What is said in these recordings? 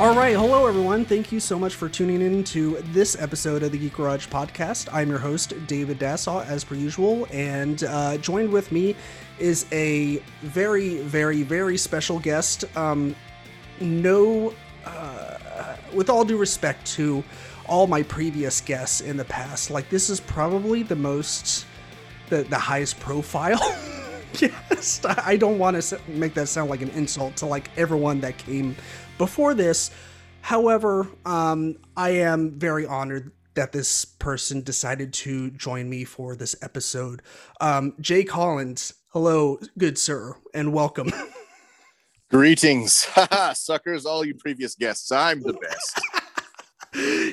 All right, hello everyone. Thank you so much for tuning in to this episode of the Geek Garage podcast. I'm your host, David Dassaw, as per usual, and uh, joined with me is a very, very, very special guest. Um, no, uh, with all due respect to all my previous guests in the past, like this is probably the most, the, the highest profile. yes, I don't want to make that sound like an insult to like everyone that came before this. However, um, I am very honored that this person decided to join me for this episode. Um, Jay Collins, hello, good sir, and welcome. Greetings, suckers! All you previous guests, I'm the best.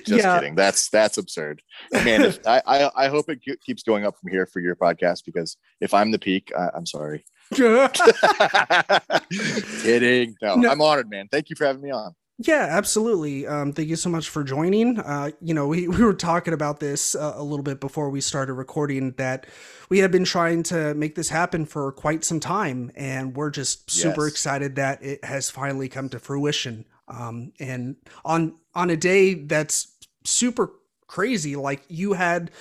Just Yeah. kidding. That's that's absurd, man. If, I, I I hope it keeps going up from here for your podcast because if I'm the peak, I, I'm sorry. Kidding. No, No. I'm honored, man. Thank you for having me on. Yeah, absolutely. Um, thank you so much for joining. Uh, you know, we, we were talking about this uh, a little bit before we started recording that we have been trying to make this happen for quite some time, and we're just super Yes. excited that it has finally come to fruition. Um, and on on a day that's super crazy, like you had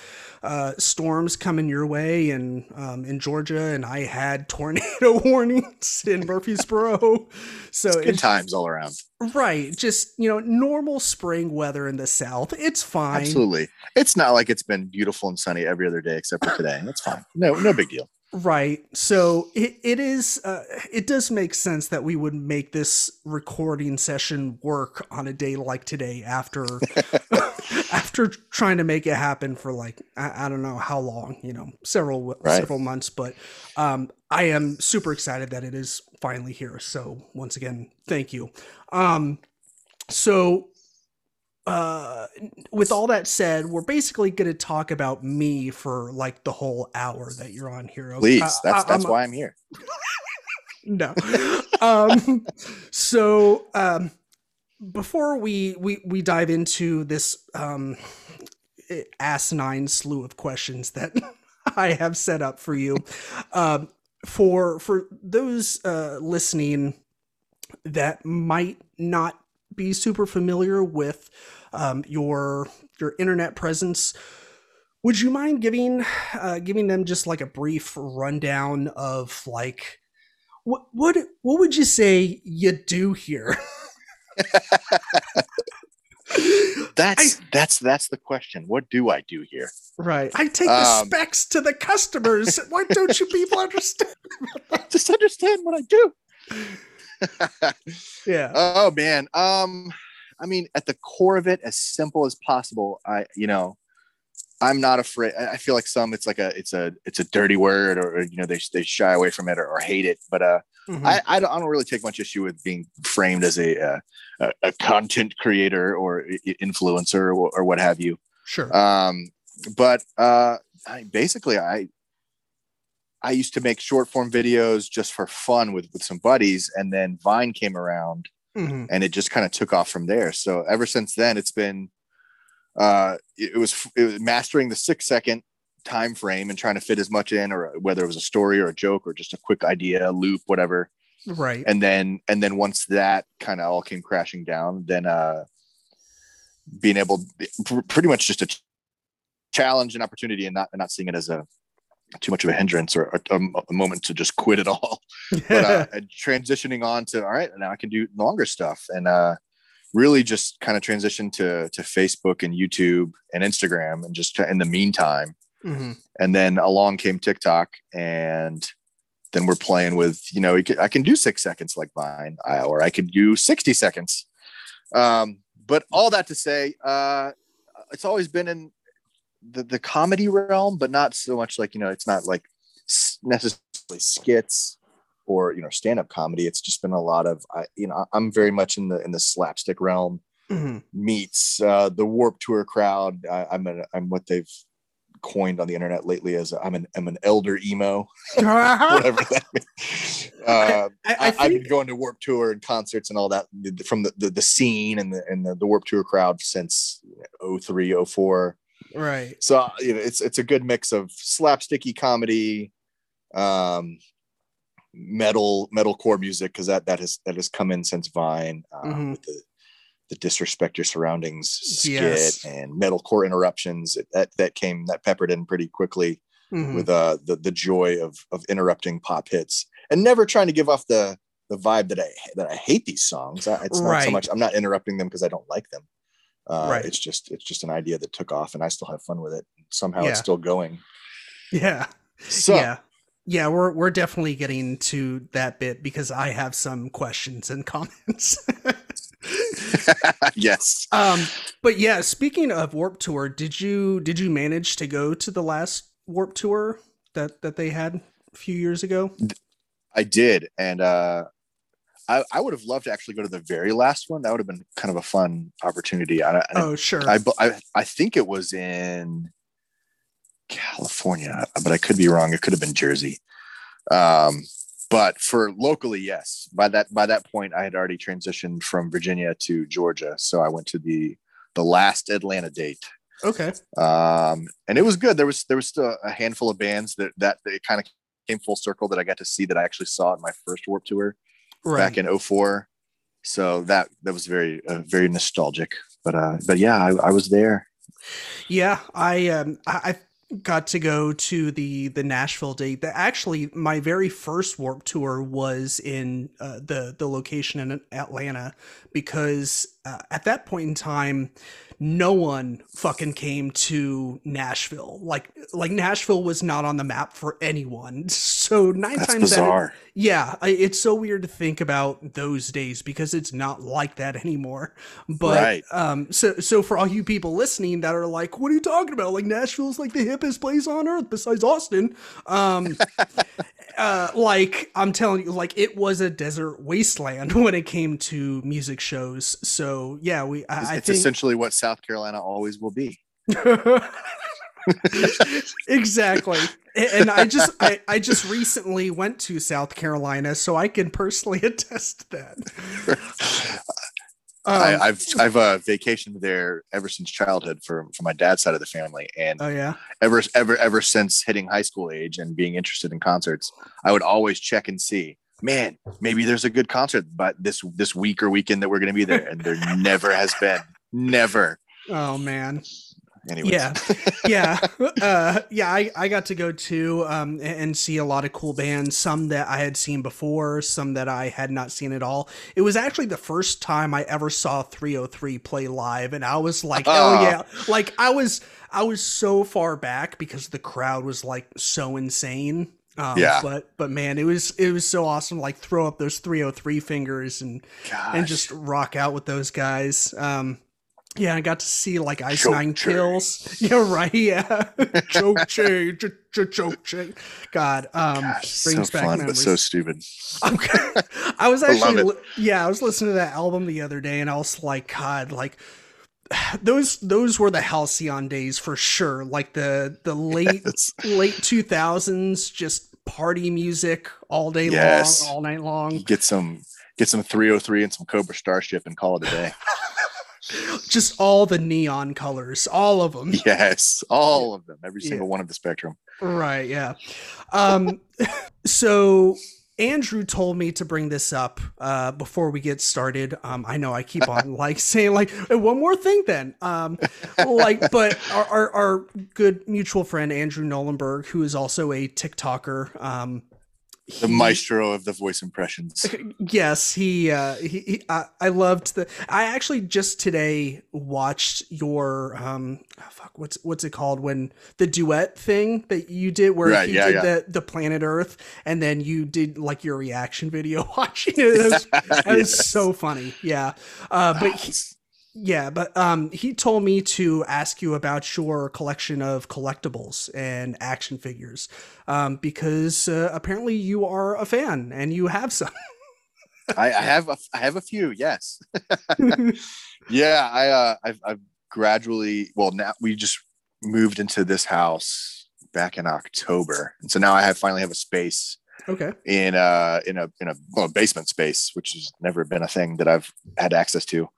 uh, storms coming your way and um, in Georgia, and I had tornado warnings in Murfreesboro. So Good it's times all around. Right. Just, you know, normal spring weather in the South. It's fine. Absolutely. It's not like it's been beautiful and sunny every other day except for today. That's fine. No, no big deal. Right. So it, it is, uh, it does make sense that we would make this recording session work on a day like today after, after trying to make it happen for like, I, I don't know how long, you know, several, Right. several months, but, um, I am super excited that it is finally here. So once again, thank you. Um, so uh with all that said we're basically going to talk about me for like the whole hour that you're on here? Please. I- That's I- that's I'm- why I'm here. no um so um before we we we dive into this um asinine slew of questions that i have set up for you um for for those uh listening that might not be super familiar with um, your your internet presence would you mind giving uh, giving them just like a brief rundown of like what what what would you say you do here That's that's that's the question. What do I do here? right i take the Um, specs to the customers why don't you people understand Just understand what I do. yeah oh man. Um, I mean, at the core of it, as simple as possible. I, you know, I'm not afraid. I feel like some it's like a it's a it's a dirty word, or, or, you know they they shy away from it or, or hate it. But uh, Mhm. I I don't, I don't really take much issue with being framed as a a, a content creator or influencer or, or what have you. sure Um, but uh, I basically I I used to make short form videos just for fun with with some buddies, and then Vine came around, Mhm. and it just kind of took off from there. So ever since then, it's been uh, it, it was it was mastering the six second time frame and trying to fit as much in, or whether it was a story or a joke or just a quick idea, loop, whatever right and then and then once that kind of all came crashing down then uh being able pr- pretty much just a ch- challenge and opportunity and not and not seeing it as a too much of a hindrance or a, a moment to just quit it all but uh transitioning on to all right now i can do longer stuff and uh really just kind of transition to to facebook and youtube and instagram and just in the meantime Mhm. and then along came TikTok, and then we're playing with you know I can do six seconds like mine, or I could do sixty seconds. Um, but all that to say, uh, it's always been in the the comedy realm, but not so much like you know it's not like necessarily skits or you know stand up comedy. It's just been a lot of I you know I'm very much in the in the slapstick realm Mhm. meets uh, the Warped Tour crowd. I, I'm a, I'm what they've coined on the internet lately as I'm an I'm an elder emo, whatever that means. Uh, I, I've been going to Warped Tour and concerts and all that from the, the, the scene and the and the, the Warped Tour crowd since 03, 04. Right. So you know, it's it's a good mix of slapsticky comedy, um, metal metal core music because that that has that has come in since Vine uh, Mhm. with the the disrespect your surroundings skit Yes. and metalcore interruptions that that came that peppered in pretty quickly Mhm. with uh the the joy of of interrupting pop hits and never trying to give off the the vibe that I that I hate these songs. I, it's not Right. so much I'm not interrupting them because I don't like them. Uh, Right. It's just it's just an idea that took off, and I still have fun with it. Somehow Yeah. it's still going. yeah. So yeah. Yeah, we're we're definitely getting to that bit because I have some questions and comments. yes, um but yeah, speaking of Warped Tour, did you did you manage to go to the last Warped Tour that that they had a few years ago? I did, and uh, I I would have loved to actually go to the very last one. That would have been kind of a fun opportunity. I, I, Oh, sure. I, I I think it was in California, but I could be wrong. It could have been Jersey. Um, but for locally, yes. By that by that point, I had already transitioned from Virginia to Georgia, so I went to the the last Atlanta date, okay. um, and it was good. There was there was still a handful of bands that that it kind of came full circle that I got to see that I actually saw in my first Warped Tour Right. back in 04 so that that was very uh, very nostalgic but uh but yeah I, I was there Yeah, I um I, I got to go to the the Nashville date. That actually my very first Warped Tour was in uh, the the location in Atlanta because uh, at that point in time no one fucking came to Nashville. Like like Nashville was not on the map for anyone. So nine that's times out of- bizarre yeah, I, it's so weird to think about those days because it's not like that anymore. But Right. um, so so for all you people listening that are like, "What are you talking about? Like Nashville's like the hippest place on earth besides Austin." Um, uh, like I'm telling you, like it was a desert wasteland when it came to music shows. So yeah, we it's, I, I it's think essentially what south carolina always will be. Exactly. And i just I, I just recently went to south carolina so i can personally attest that um, I, i've i've uh vacationed there ever since childhood for for my dad's side of the family. And oh yeah? ever ever ever since hitting high school age and being interested in concerts i would always check and see man maybe there's a good concert but this this week or weekend that we're going to be there. And there never has been. Never. Oh man Anyways. yeah yeah uh yeah I, I got to go to um and, see a lot of cool bands some that i had seen before some that i had not seen at all it was actually the first time i ever saw 3OH!3 play live and i was like oh Ah. yeah like i was i was so far back because the crowd was like so insane um, Yeah. but but man it was it was so awesome like throw up those 3OH!3 fingers and and just rock out with those guys. Um, yeah, I got to see like Ice Choke Nine chain. Kills. Yeah, right. Yeah, choke chain, ch- ch- choke chain. God, um, Gosh, so back fun, but so stupid. Okay. I was I actually, it. yeah, I was listening to that album the other day, and I was like, God, like those those were the Halcyon days for sure. Like the the late It's- late two thousands, just party music all day Yes. long, all night long. get some get some 3OH!3 and some Cobra Starship and call it a day. Just all the neon colors, all of them. yes, all of them, every Yeah. single one of the spectrum. Right, yeah. Um so Andrew told me to bring this up uh before we get started. Um I know I keep on like saying like one more thing then. Um like but our, our our good mutual friend Andrew Nolenberg who is also a TikToker um The maestro of the voice impressions. Yes, he. Uh, he, he I, I loved the. I actually just today watched your um. oh, fuck, what's what's it called when the duet thing that you did where Right, he yeah, did yeah. the the planet Earth and then you did like your reaction video watching it. It was, that was Yes. so funny. Yeah. Uh, but he, yeah, but um, he told me to ask you about your collection of collectibles and action figures, um, because uh, apparently you are a fan and you have some. I, I have a, I have a few. Yes. Yeah, I uh, I've, I've gradually. Well, now we just moved into this house back in October, and so now I have finally have a space okay. in uh in a in a well, basement space, which has never been a thing that I've had access to.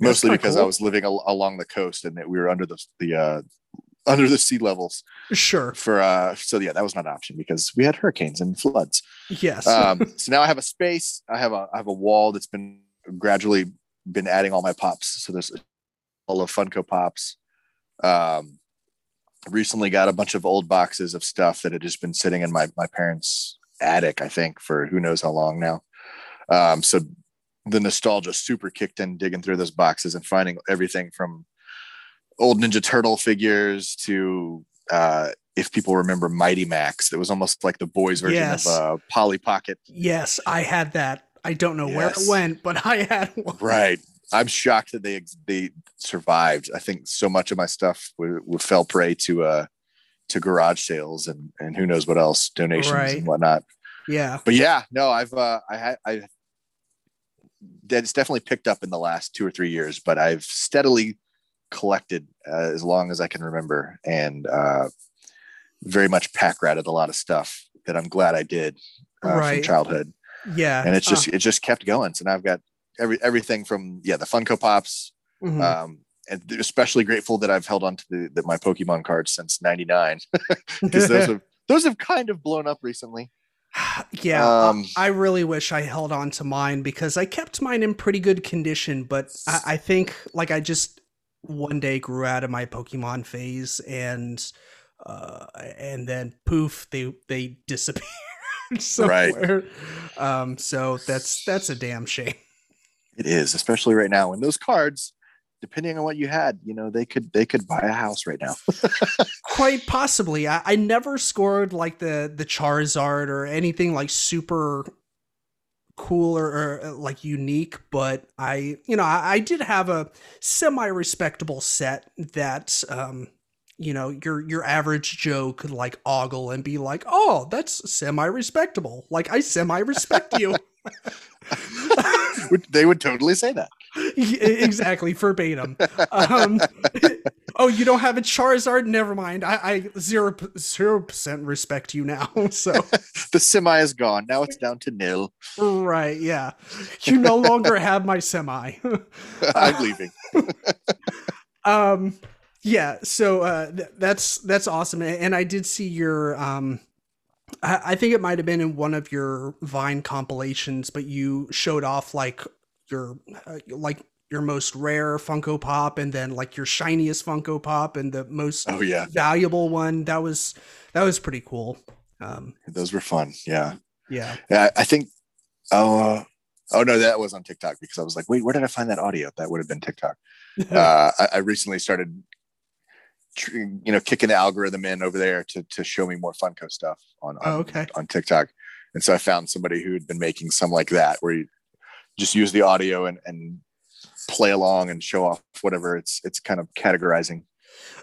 Mostly because cool. I was living al- along the coast and that we were under the the uh, under the sea levels Sure. for uh so yeah that was not an option because we had hurricanes and floods Yes. um so now i have a space i have a i have a wall that's been gradually been adding all my pops. So there's all of Funko Pops. Um, recently got a bunch of old boxes of stuff that had just been sitting in my my parents' attic, I think, for who knows how long now. Um, so the nostalgia super kicked in digging through those boxes and finding everything from old Ninja Turtle figures to uh, if people remember Mighty Max, it was almost like the boys version Yes. of uh, Polly Pocket. Yes, I had that. I don't know where it went, but I had one. Right. I'm shocked that they they survived. I think so much of my stuff w- w- fell prey to uh to garage sales and and who knows what else donations Right. and whatnot. Yeah. But yeah, no, I've uh I had I that's definitely picked up in the last two or three years, but I've steadily collected uh, as long as I can remember and uh very much pack ratted a lot of stuff that I'm glad I did uh, from childhood Yeah. and it's just it just kept going. So now I've got every everything from yeah the Funko Pops, mhm. um, and especially grateful that I've held on to the, the my Pokemon cards since '99 because those have those have kind of blown up recently. yeah. um, I really wish I held on to mine because I kept mine in pretty good condition, but I, I think like I just one day grew out of my Pokemon phase and uh and then poof they they disappeared somewhere. Um so that's that's a damn shame. It is, especially right now, and those cards, depending on what you had, you know, they could they could buy a house right now. Quite possibly. I, I never scored like the the Charizard or anything like super cool or, or uh, like unique, but I you know I, I did have a semi respectable set that um you know your your average Joe could like ogle and be like, oh, that's semi respectable. Like I semi respect you. They would totally say that. Exactly verbatim. Um, oh, you don't have a Charizard? Never mind. I, I zero zero percent respect you now. So The semi is gone. Now it's down to nil. right, yeah, you no longer have my semi. I'm leaving. um, yeah. So uh, th- that's that's awesome, and I did see your um. I I think it might have been in one of your Vine compilations, but you showed off like your uh, like your most rare Funko Pop, and then like your shiniest Funko Pop, and the most Oh yeah, valuable one. That was that was pretty cool. Um, those were fun. Yeah. yeah, Yeah, I think. Oh, uh, oh no, that was on TikTok because I was like, wait, where did I find that audio? That would have been TikTok. uh, I, I recently started, you know, kicking the algorithm in over there to to show me more Funko stuff on on, Oh, okay. on TikTok, and so I found somebody who had been making some like that where you just use the audio and and play along and show off whatever it's it's kind of categorizing.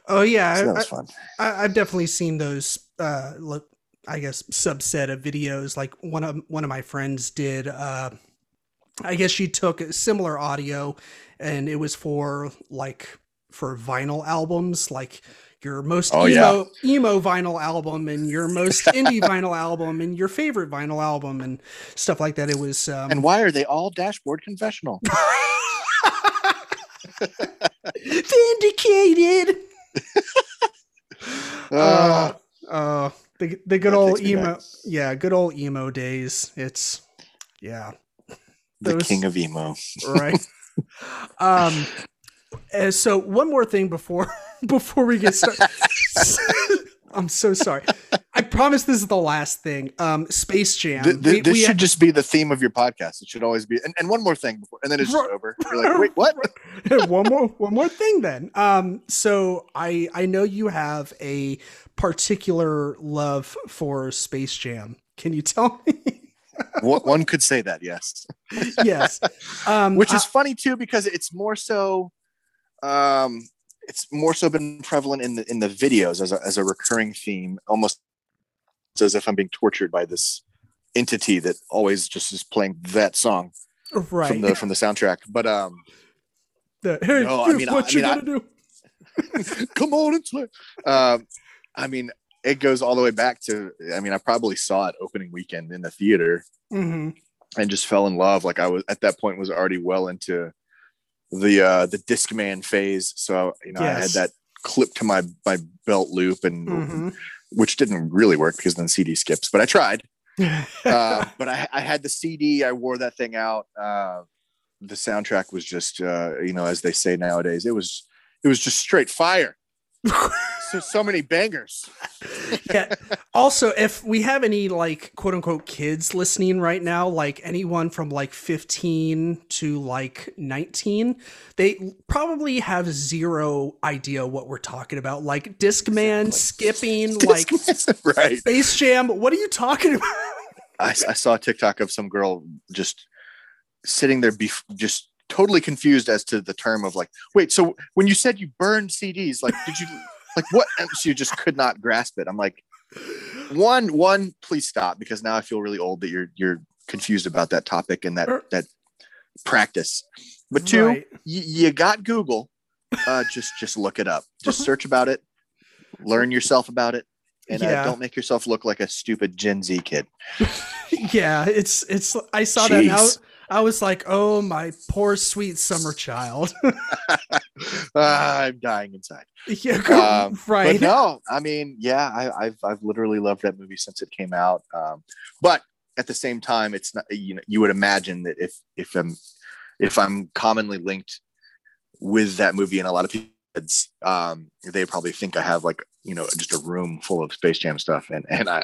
oh yeah, So that was fun. I, I've definitely seen those. Uh, look, I guess subset of videos. Like one of one of my friends did. Uh, I guess she took similar audio, and it was for like for vinyl albums, like your most Oh, emo emo vinyl album and your most indie vinyl album and your favorite vinyl album and stuff like that. It was um, And why are they all dashboard confessional? vindicated. Uh, Uh, uh, the the good old emo, back. yeah, good old emo days. It's yeah, the those- king of emo. right. um, uh, so one more thing before before we get started. I'm so sorry. I promise this is the last thing. Um, Space Jam. Th- th- We- this we should had- just be the theme of your podcast. It should always be. And, and one more thing, before, and then it's just over. You're like, wait, what? one more one more thing then um so i i know you have a particular love for space jam can you tell me one, one could say that, yes. yes um Which is funny too, because it's more so, um, it's more so been prevalent in the in the videos as a as a recurring theme, almost as if I'm being tortured by this entity that always just is playing that song uh, right from the from the soundtrack. But um, The- hey, No, I mean, what I- I you mean, gonna do come on and slay. Um, I mean, it goes all the way back to. I mean, I probably saw it opening weekend in the theater hmm and just fell in love. Like I was at that point was already well into the uh the Discman phase. So you know, I had that clipped to my my belt loop and hmm which didn't really work because then CD skips, but I tried. Uh, but I, I had the CD, I wore that thing out. Uh, the soundtrack was just uh, you know as they say nowadays, it was it was just straight fire. so so many bangers. yeah. Also, if we have any like quote unquote kids listening right now, like anyone from like 15 to like 19, they probably have zero idea what we're talking about. Like Discman, skipping, like right. Space Jam. What are you talking about? I, I saw a TikTok of some girl just sitting there, bef- just totally confused as to the term of like, wait, so when you said you burned CDs, like, did you like what? She just could not grasp it. I'm like, one, one, please stop because now I feel really old that you're you're confused about that topic and that Er- that practice. But two, Right. y- you got Google. Uh, just just look it up. Just search about it. Learn yourself about it. And Yeah. uh, don't make yourself look like a stupid Gen Z kid. yeah, it's it's I saw that and I, I was like, "Oh, my poor sweet summer child." Ah, I'm dying inside. yeah, Um, right. But no, I mean, yeah, I, I've I've literally loved that movie since it came out. Um, but at the same time, it's not you know you would imagine that if if I'm if I'm commonly linked with that movie and a lot of people um they probably think I have like you know just a room full of Space Jam stuff and and I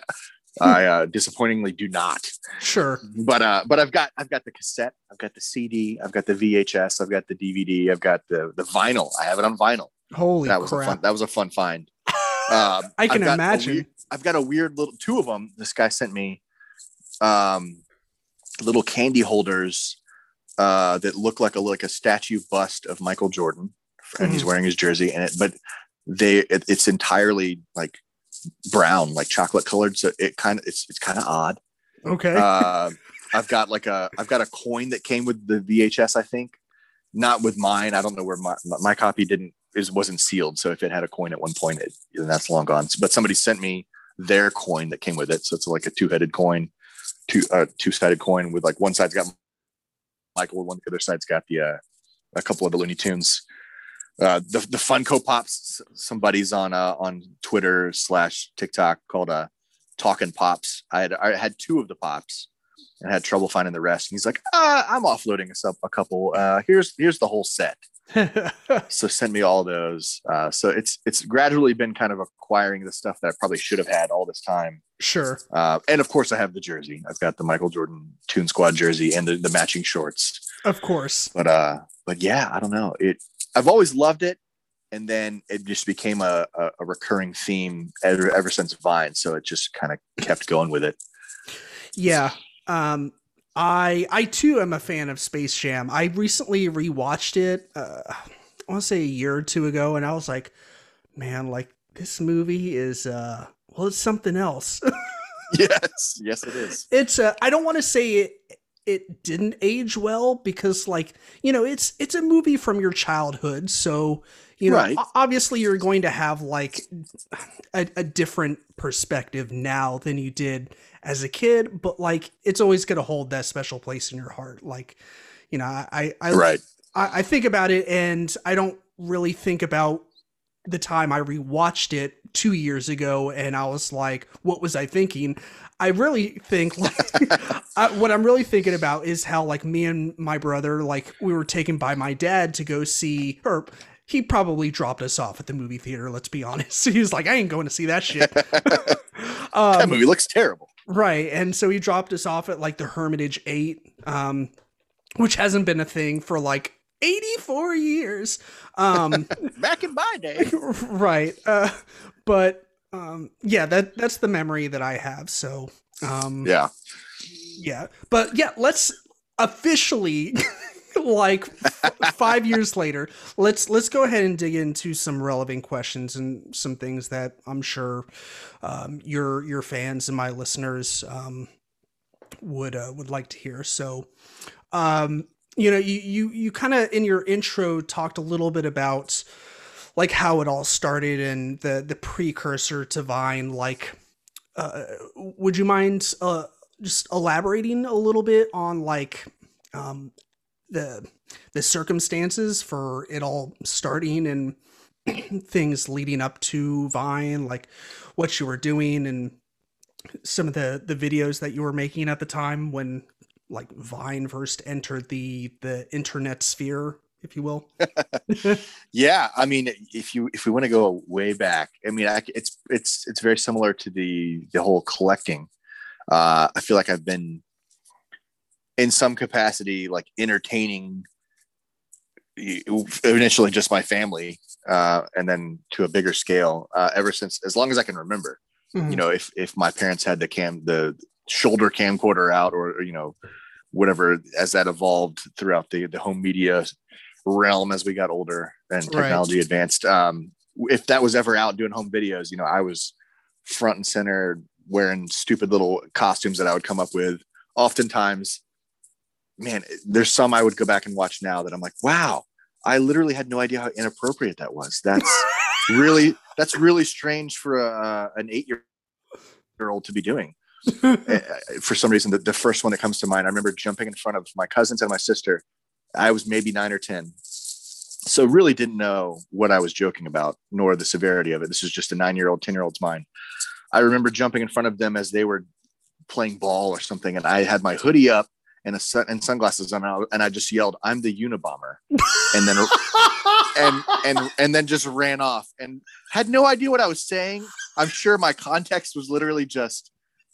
I uh, disappointingly do not Sure. but uh but I've got I've got the cassette I've got the CD I've got the VHS I've got the DVD I've got the the vinyl I have it on vinyl Holy that was a crap. fun that was a fun find um, I can I've imagine. weird- I've got a weird little two of them. This guy sent me um, little candy holders uh, that look like a like a statue bust of Michael Jordan, and he's Mhm. wearing his jersey. And it, but they it, it's entirely like brown, like chocolate colored. So it kind of it's it's kind of odd. okay. Uh, I've got like a I've got a coin that came with the VHS. I think not with mine. I don't know where my my copy didn't is wasn't sealed. So if it had a coin at one point, it, then that's long gone. But somebody sent me their coin that came with it. So it's like a two headed coin, two uh, two sided coin with like one side's got Michael, one the other side's got the uh, a couple of the Looney Tunes. Uh, the the Funko Pops. Some buddies on uh, on Twitter slash TikTok called uh, Talking Pops. I had I had two of the pops and had trouble finding the rest. And he's like, uh, I'm offloading us up a couple. Uh, here's here's the whole set. So send me all those. Uh, so it's it's gradually been kind of acquiring the stuff that I probably should have had all this time. sure. Uh, and of course, I have the jersey. I've got the Michael Jordan Toon Squad jersey and the, the matching shorts. Of course. But uh, but yeah, I don't know. It I've always loved it, and then it just became a a, a recurring theme ever, ever since Vine. So it just kind of kept going with it. Yeah. Um I I too am a fan of Space Jam. I recently rewatched it uh I want to say a year or two ago and I was like, man, like this movie is uh well it's something else. yes, yes, it is. it's uh, I don't want to say it it didn't age well because like, you know, it's it's a movie from your childhood, so you know, Right. obviously you're going to have like a, a different perspective now than you did as a kid, but like it's always going to hold that special place in your heart. Like, you know, I I Right. I, I think about it and I don't really think about the time I rewatched it two years ago and I was like, what was I thinking? I really think like I, what I'm really thinking about is how like me and my brother like we were taken by my dad to go see or he probably dropped us off at the movie theater let's be honest he was like i ain't going to see that shit that um, movie looks terrible. right and so he dropped us off at like the hermitage 8 um, which hasn't been a thing for like 84 years um, Back in my day. right uh, but um, yeah that that's the memory that i have so um, Yeah. yeah but yeah let's officially like f- five years later let's let's go ahead and dig into some relevant questions and some things that i'm sure um, your your fans and my listeners um, would uh, would like to hear so um, you know you you, you kind of in your intro talked a little bit about like how it all started and the the precursor to vine like uh, would you mind uh, just elaborating a little bit on like um, the the circumstances for it all starting and things leading up to Vine, like what you were doing and some of the the videos that you were making at the time when like Vine first entered the the internet sphere, if you will. yeah, I mean, if you if we want to go way back, I mean, I, it's it's it's very similar to the the whole collecting. Uh, I feel like I've been in some capacity like entertaining initially just my family uh, and then to a bigger scale uh, ever since as long as i can remember mm-hmm. you know if if my parents had the cam the shoulder camcorder out or you know whatever as that evolved throughout the the home media realm as we got older and technology right. advanced um if that was ever out doing home videos you know i was front and center wearing stupid little costumes that i would come up with oftentimes man there's some i would go back and watch now that i'm like wow i literally had no idea how inappropriate that was that's really that's really strange for a, an eight year old to be doing Eh, eh, for some reason, the, the first one that comes to mind, I remember jumping in front of my cousins and my sister. I was maybe nine or 10. So really didn't know what I was joking about, nor the severity of it. This is just a nine year old, 10 year old's mind. I remember jumping in front of them as they were playing ball or something. And I had my hoodie up and a sun and sunglasses on, and I just yelled, "I'm the Unabomber," and then and and and then just ran off and had no idea what I was saying. I'm sure my context was literally just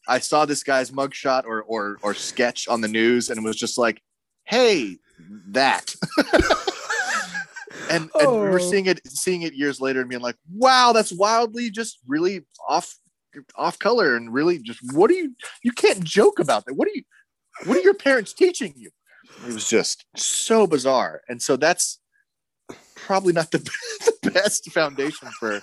I saw this guy's mugshot or or or sketch on the news and it was just like, hey, that. and, oh. and we're seeing it seeing it years later and being like, wow, that's wildly just really off off color and really just what are you you can't joke about that. What are you what are your parents teaching you? It was just so bizarre. And so that's probably not the, the best foundation for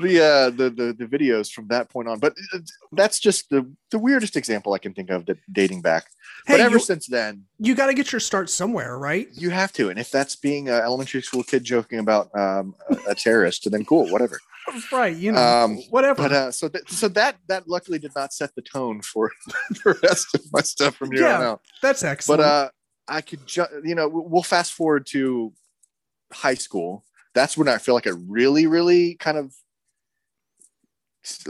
the uh the, the the videos from that point on but uh, that's just the the weirdest example i can think of that dating back. Hey, but ever you, since then you got to get your start somewhere right? You have to and if that's being an elementary school kid joking about um, a, a terrorist then cool whatever. Right you know um, whatever. but uh so that so that that luckily did not set the tone for the rest of my stuff from here yeah, on out. that's excellent. but uh i could ju- you know we'll fast forward to high school. That's when i feel like i really really kind of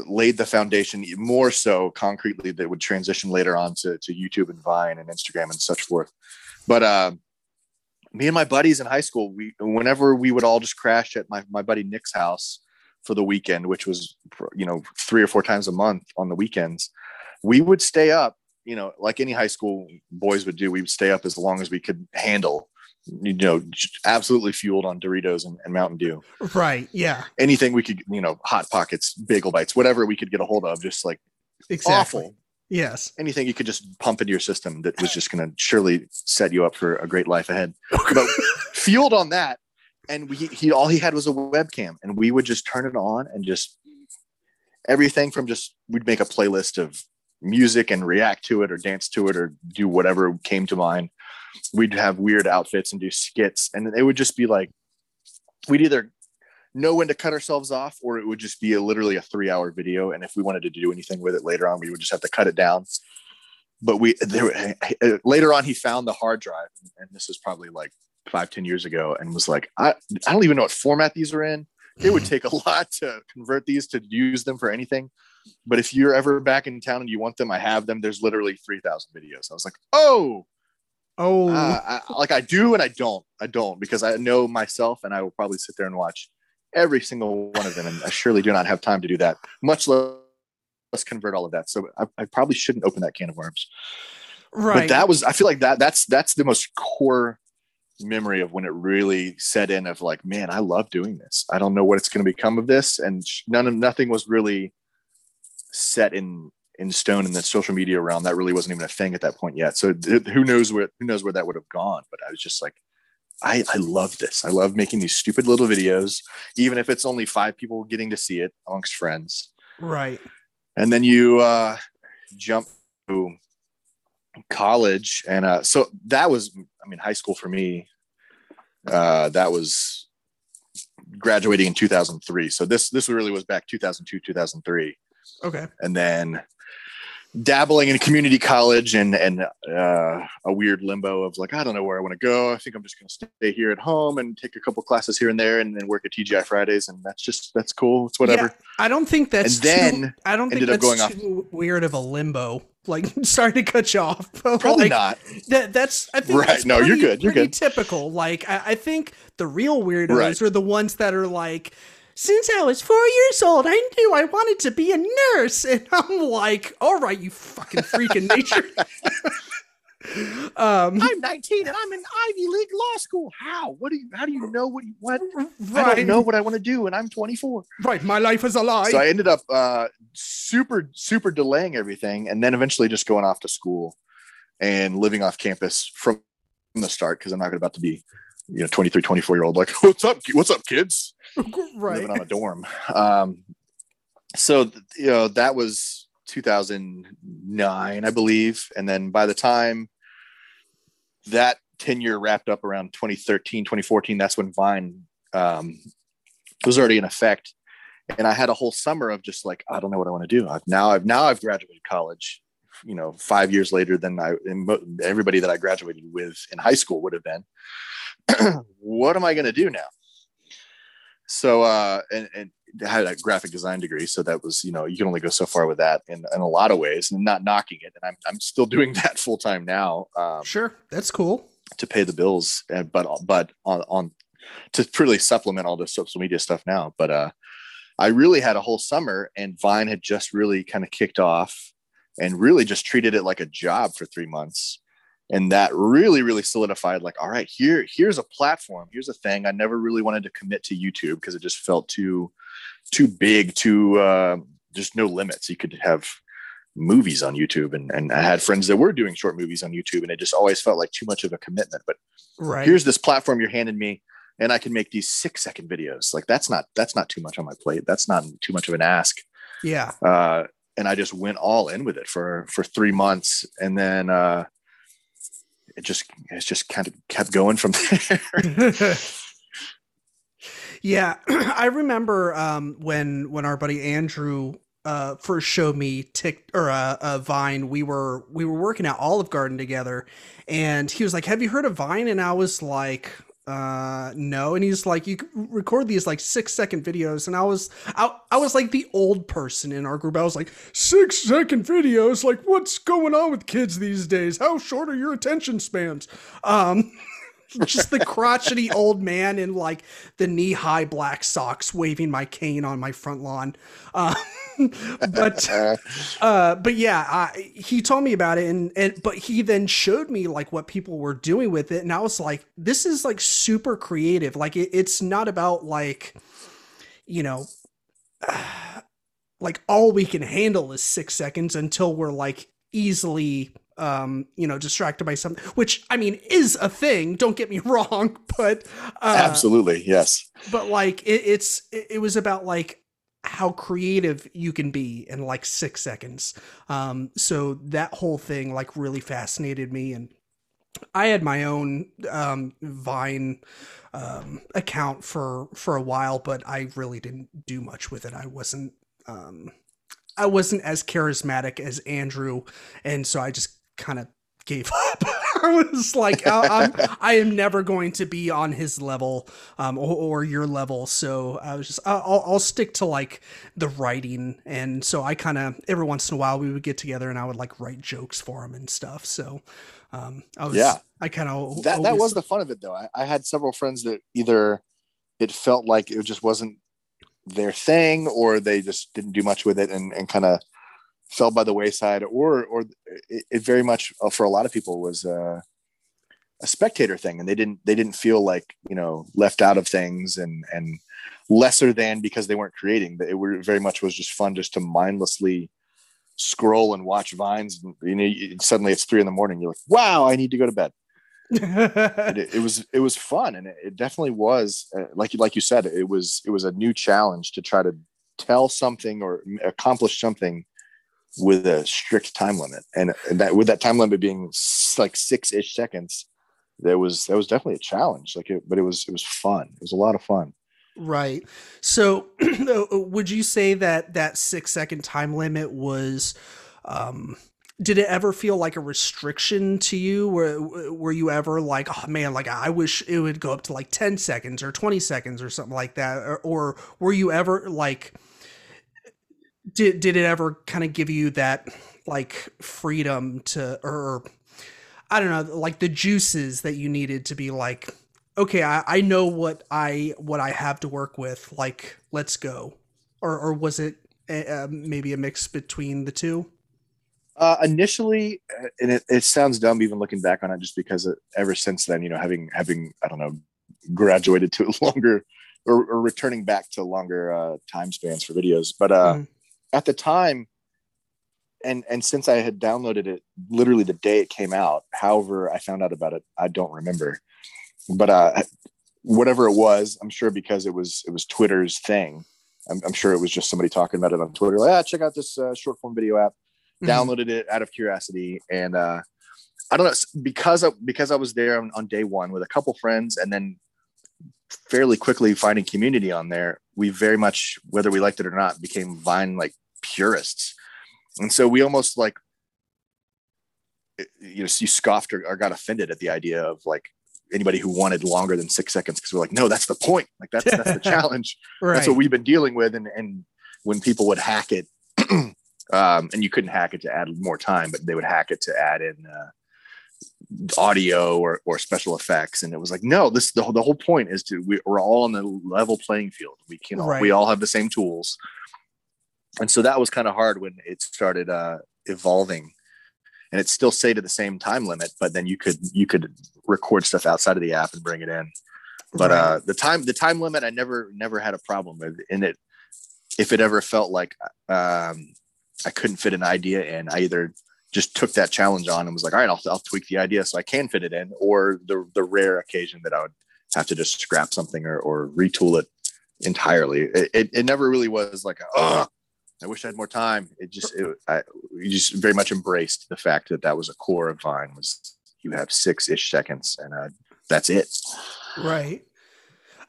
laid the foundation more so concretely that would transition later on to, to YouTube and Vine and Instagram and such forth. But uh, me and my buddies in high school, we whenever we would all just crash at my, my buddy Nick's house for the weekend, which was you know three or four times a month on the weekends, we would stay up. You know, like any high school boys would do, we would stay up as long as we could handle you know, absolutely fueled on Doritos and, and, Mountain Dew. Right. Yeah. Anything we could, you know, hot pockets, bagel bites, whatever we could get a hold of, just like exactly. awful. Yes. Anything you could just pump into your system that was just going to surely set you up for a great life ahead. but fueled on that, and we he all he had was a webcam, and we would just turn it on and just everything from just we'd make a playlist of music and react to it or dance to it or do whatever came to mind we'd have weird outfits and do skits and it would just be like we'd either know when to cut ourselves off or it would just be a, literally a three hour video and if we wanted to do anything with it later on we would just have to cut it down. But we there later on he found the hard drive and this was probably like five ten years ago and was like i, I don't even know what format these are in. It would take a lot to convert these to use them for anything. But if you're ever back in town and you want them i have them. There's literally 3000 videos. I was like oh Oh, uh, I, like I do and I don't. I don't because I know myself and I will probably sit there and watch every single one of them. And I surely do not have time to do that, much less convert all of that. So I, I probably shouldn't open that can of worms. Right. But that was, I feel like that that's, that's the most core memory of when it really set in of like, man, I love doing this. I don't know what it's going to become of this. And none of, nothing was really set in in stone in the social media realm. That really wasn't even a thing at that point yet. So th- who knows where who knows where that would have gone? But I was just like, I I love this. I love making these stupid little videos, even if it's only five people getting to see it amongst friends. Right. And then you uh, jump to college, and uh, so that was, I mean, high school for me. Uh, that was graduating in 2003. So this this really was back 2002 2003. Okay. And then dabbling in community college and and uh, a weird limbo of like I don't know where I want to go. I think I'm just going to stay here at home and take a couple classes here and there, and then work at TGI Fridays, and that's just that's cool. It's whatever. Yeah, I don't think that's and then too, I don't think that's going too off. weird of a limbo. Like, sorry to cut you off. But Probably like, not. That that's I think Right. that's No, you're good. You're pretty good. Typical. Like I, I think the real weirdos Right. are the ones that are like. Since I was four years old, I knew I wanted to be a nurse, and I'm like, "All right, you fucking freak of nature." um, I'm 19 and I'm in Ivy League law school. How? What do you? How do you know what? You, what? I don't know what I want to do, and I'm 24. right. My life is a lie. So I ended up uh, super, super delaying everything, and then eventually just going off to school and living off campus from the start because I'm not about to be, you know, 23, 24 year old like, what's up? What's up, kids? right. living on a dorm. Um, so you know that was 2009, I believe, and then by the time that tenure wrapped up around 2013, 2014, that's when Vine um, was already in effect, and I had a whole summer of just like I don't know what I want to do. I've now I've now I've graduated college. You know, five years later than I everybody that I graduated with in high school would have been. what am I going to do now? so uh and, and I had a graphic design degree so that was you know you can only go so far with that in, in a lot of ways and not knocking it and i'm, I'm still doing that full time now um, Sure, that's cool. to pay the bills and but but on on to really supplement all the social media stuff now but uh i really had a whole summer and vine had just really kind of kicked off and really just treated it like a job for three months. And that really really solidified like all right here here's a platform. Here's a thing. I never really wanted to commit to youtube because it just felt too too big too uh, just no limits. You could have movies on youtube. And, and i had friends that were doing short movies on youtube and it just always felt like too much of a commitment. But Right. here's this platform you're handing me and i can make these six second videos. Like that's not that's not too much on my plate. That's not too much of an ask. Yeah. uh, and I just went all in with it for for three months, and then uh, it just it's just kind of kept going from there. yeah, I remember um, when when our buddy Andrew uh, first showed me Tik or uh, uh, Vine. We were we were working at Olive Garden together, and he was like, "Have you heard of Vine?" And I was like. Uh no. And he's like you record these like six second videos. And i was I, I was like the old person in our group. I was like six second videos? Like what's going on with kids these days? How short are your attention spans? Um just the crotchety old man in like the knee high black socks waving my cane on my front lawn. Uh, but Uh, but yeah, I, he told me about it, and, and but he then showed me like what people were doing with it, and I was like, this is like super creative. Like it, it's not about like, you know. like all we can handle is six seconds until we're like easily um you know distracted by something which i mean is a thing don't get me wrong but uh absolutely, yes. but like it, it's it, it was about like how creative you can be in like six seconds. Um so that whole thing like really fascinated me and i had my own um vine um account for for a while but i really didn't do much with it. I wasn't um i wasn't as charismatic as andrew and so i just kind of gave up i was like I, I'm, I am never going to be on his level um, or, or your level. So I was just, I'll, I'll stick to like the writing. And so I kind of, every once in a while we would get together and I would like write jokes for him and stuff. So um, I was, Yeah. I kind of, That that was the fun of it, though. I, I had several friends that either it felt like it just wasn't their thing, or they just didn't do much with it, and and kind of fell by the wayside, or or it, it very much uh, for a lot of people was uh, a spectator thing, and they didn't they didn't feel like you know left out of things and and lesser than because they weren't creating. It were, very much was just fun just to mindlessly scroll and watch vines. And, you know, suddenly it's three in the morning. You're like, wow, I need to go to bed. It, it was it was fun, and it, it definitely was uh, like like you said, it was it was a new challenge to try to tell something or accomplish something with a strict time limit, and, and that with that time limit being like six ish seconds, there was that was definitely a challenge. Like, it, but it was it was fun. It was a lot of fun. Right. So, uh, would you say that that six second time limit was, um, did it ever feel like a restriction to you? Were Were you ever like, oh man, like I wish it would go up to like ten seconds or twenty seconds or something like that, or, or were you ever like, did did it ever kind of give you that like freedom to or I don't know, like the juices that you needed to be like, okay, I, I know what I what I have to work with. Like, let's go. Or or was it a, maybe a mix between the two? Uh, initially, uh, and it, it sounds dumb even looking back on it, just because it, ever since then, you know, having having I don't know, graduated to longer or, or returning back to longer uh, time spans for videos. But uh, mm. At the time, and and since I had downloaded it literally the day it came out, however I found out about it, I don't remember. But uh, whatever it was, I'm sure because it was it was Twitter's thing. I'm, I'm sure it was just somebody talking about it on Twitter. Like, ah, check out this uh, short form video app. Mm-hmm. Downloaded it out of curiosity, and uh, I don't know because I, because I was there on, on day one with a couple friends, and then fairly quickly finding community on there. We very much, whether we liked it or not, became Vine like purists. And so we almost like you know you scoffed or, or got offended at the idea of like anybody who wanted longer than six seconds because we're like no that's the point. Like that's that's the challenge. Right. that's what we've been dealing with and and when people would hack it um, and you couldn't hack it to add more time but they would hack it to add in uh, audio or, or special effects and it was like no this the, the whole point is to we, are all on the level playing field. We can all, right. we all have the same tools and so that was kind of hard when it started uh, evolving. And it still stayed to the same time limit but then you could you could record stuff outside of the app and bring it in. But right. uh the time the time limit i never never had a problem with. In it if it ever felt like um i couldn't fit an idea in i either just took that challenge on and was like all right i'll, I'll tweak the idea so i can fit it in or the the rare occasion that i would have to just scrap something or, or retool it entirely. It, it, it never really was like oh I wish I had more time. It just, it, I, you just very much embraced the fact that that was a core of Vine was you have six ish seconds and uh, that's it. Right.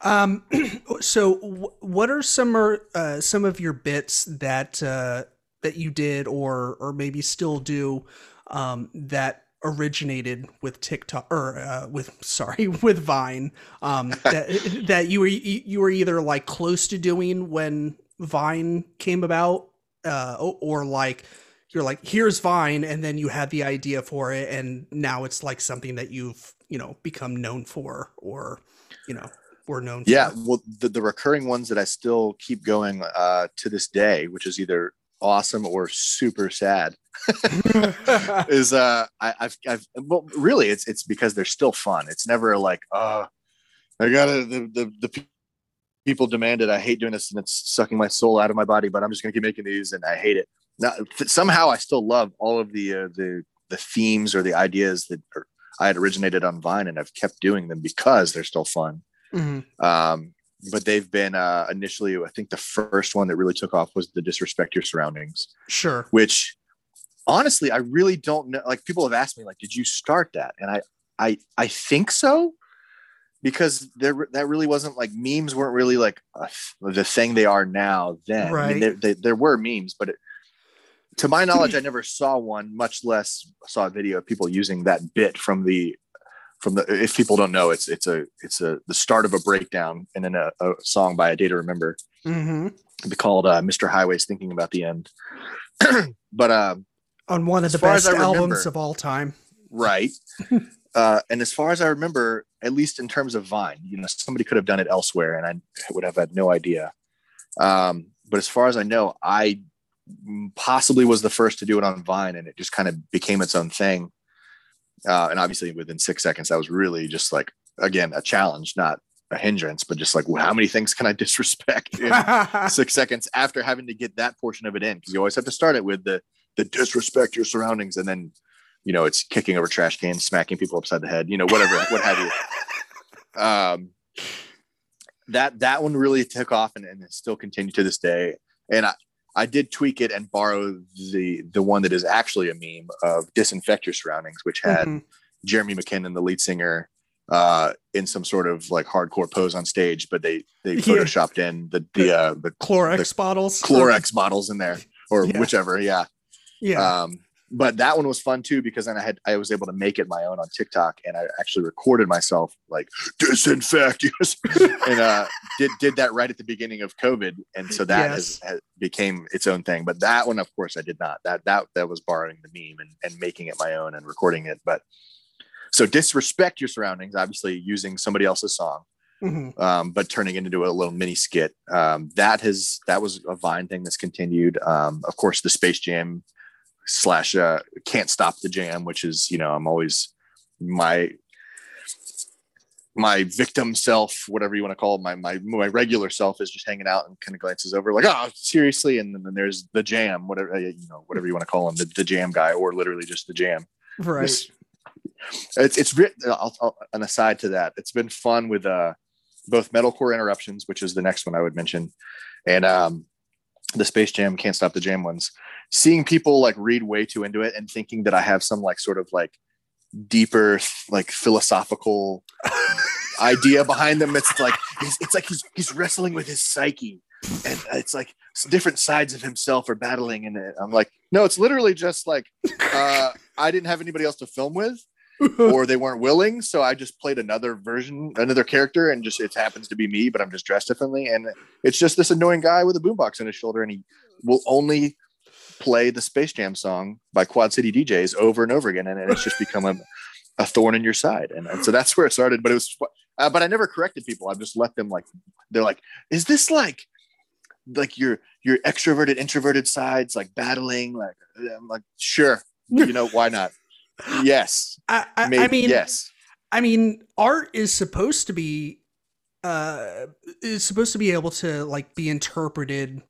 Um, so w- what are some, uh, some of your bits that, uh, that you did or, or maybe still do, um, that originated with TikTok or uh, with sorry with Vine um, that that you were you were either like close to doing when Vine came about, uh, or like you're like, here's Vine, and then you had the idea for it, and now it's like something that you've you know become known for, or you know, were known. Yeah, for. well, the, the recurring ones that I still keep going uh, to this day, which is either awesome or super sad, is uh, I, have I've well, really, it's it's because they're still fun. It's never like, uh, I gotta the the the people demanded I hate doing this and it's sucking my soul out of my body, but I'm just going to keep making these and I hate it. Now, somehow I still love all of the, uh, the, the themes or the ideas that are, I had originated on Vine and I've kept doing them because they're still fun. Mm-hmm. Um, but they've been uh, initially, I think the first one that really took off was the disrespect your surroundings. Sure. Which honestly, I really don't know. Like people have asked me, like, did you start that? And I, I, I think so because there that really wasn't like memes weren't really like uh, the thing they are now then. Right. I mean, there, they, there were memes but it, to my knowledge i never saw one much less saw a video of people using that bit from the from the if people don't know it's it's a it's a the start of a breakdown and then a, a song by a day to remember. Mm-hmm. called uh, mr highway's thinking about the end. But um on one of the best albums remember, of all time. Right. Uh, and as far as I remember, at least in terms of Vine, you know, somebody could have done it elsewhere, and I would have had no idea. Um, but as far as I know, I possibly was the first to do it on Vine, and it just kind of became its own thing. Uh, and obviously, within six seconds, that was really just like again a challenge, not a hindrance, but just like well, how many things can I disrespect in six seconds after having to get that portion of it in? Because you always have to start it with the the disrespect your surroundings, and then you know, it's kicking over trash cans, smacking people upside the head, you know, whatever, what have you. Um, that that one really took off and, and still continued to this day. And I, I did tweak it and borrow the the one that is actually a meme of disinfect your surroundings, which had mm-hmm. Jeremy McKinnon, the lead singer, uh, in some sort of like hardcore pose on stage, but they they photoshopped yeah. in the the uh, the Clorox the bottles, Clorox bottles in there, or yeah. whichever, yeah, yeah. Um, but that one was fun too because then I had I was able to make it my own on TikTok and I actually recorded myself like disinfect and uh, did did that right at the beginning of COVID and so that yes. has, has, became its own thing. But that one, of course, I did not. That that that was borrowing the meme and, and making it my own and recording it. But so disrespect your surroundings, obviously using somebody else's song. Mm-hmm. Um, but turning it into a little mini skit um, that has that was a Vine thing that's continued. Um, of course, the Space Jam slash uh, can't stop the jam, which is you know I'm always my my victim self, whatever you want to call it, my my my regular self is just hanging out and kind of glances over like, oh, seriously, and then, then there's the jam, whatever uh, you know, whatever you want to call him, the, the jam guy, or literally just the jam. Right. This, it's it's I'll, I'll, an aside to that. It's been fun with uh both metalcore interruptions, which is the next one I would mention, and um the Space Jam Can't Stop the Jam ones seeing people like read way too into it and thinking that I have some like sort of like deeper like philosophical idea behind them. It's like it's, it's like he's he's wrestling with his psyche, and it's like different sides of himself are battling in it. I'm like, no, it's literally just like uh, I didn't have anybody else to film with. Or they weren't willing so i just played another version another character and just it happens to be me but i'm just dressed differently and it's just this annoying guy with a boombox on his shoulder and he will only play the Space Jam song by Quad City DJs over and over again, and, it's just become a, a thorn in your side. And, and so that's where it started. But it was, uh, but I never corrected people. I've just let them like, they're like, is this like, like your your extroverted introverted sides like battling? Like, I'm like, sure, you know, why not? Yes, I, I, Maybe, I mean, yes. I mean, art is supposed to be uh is supposed to be able to like be interpreted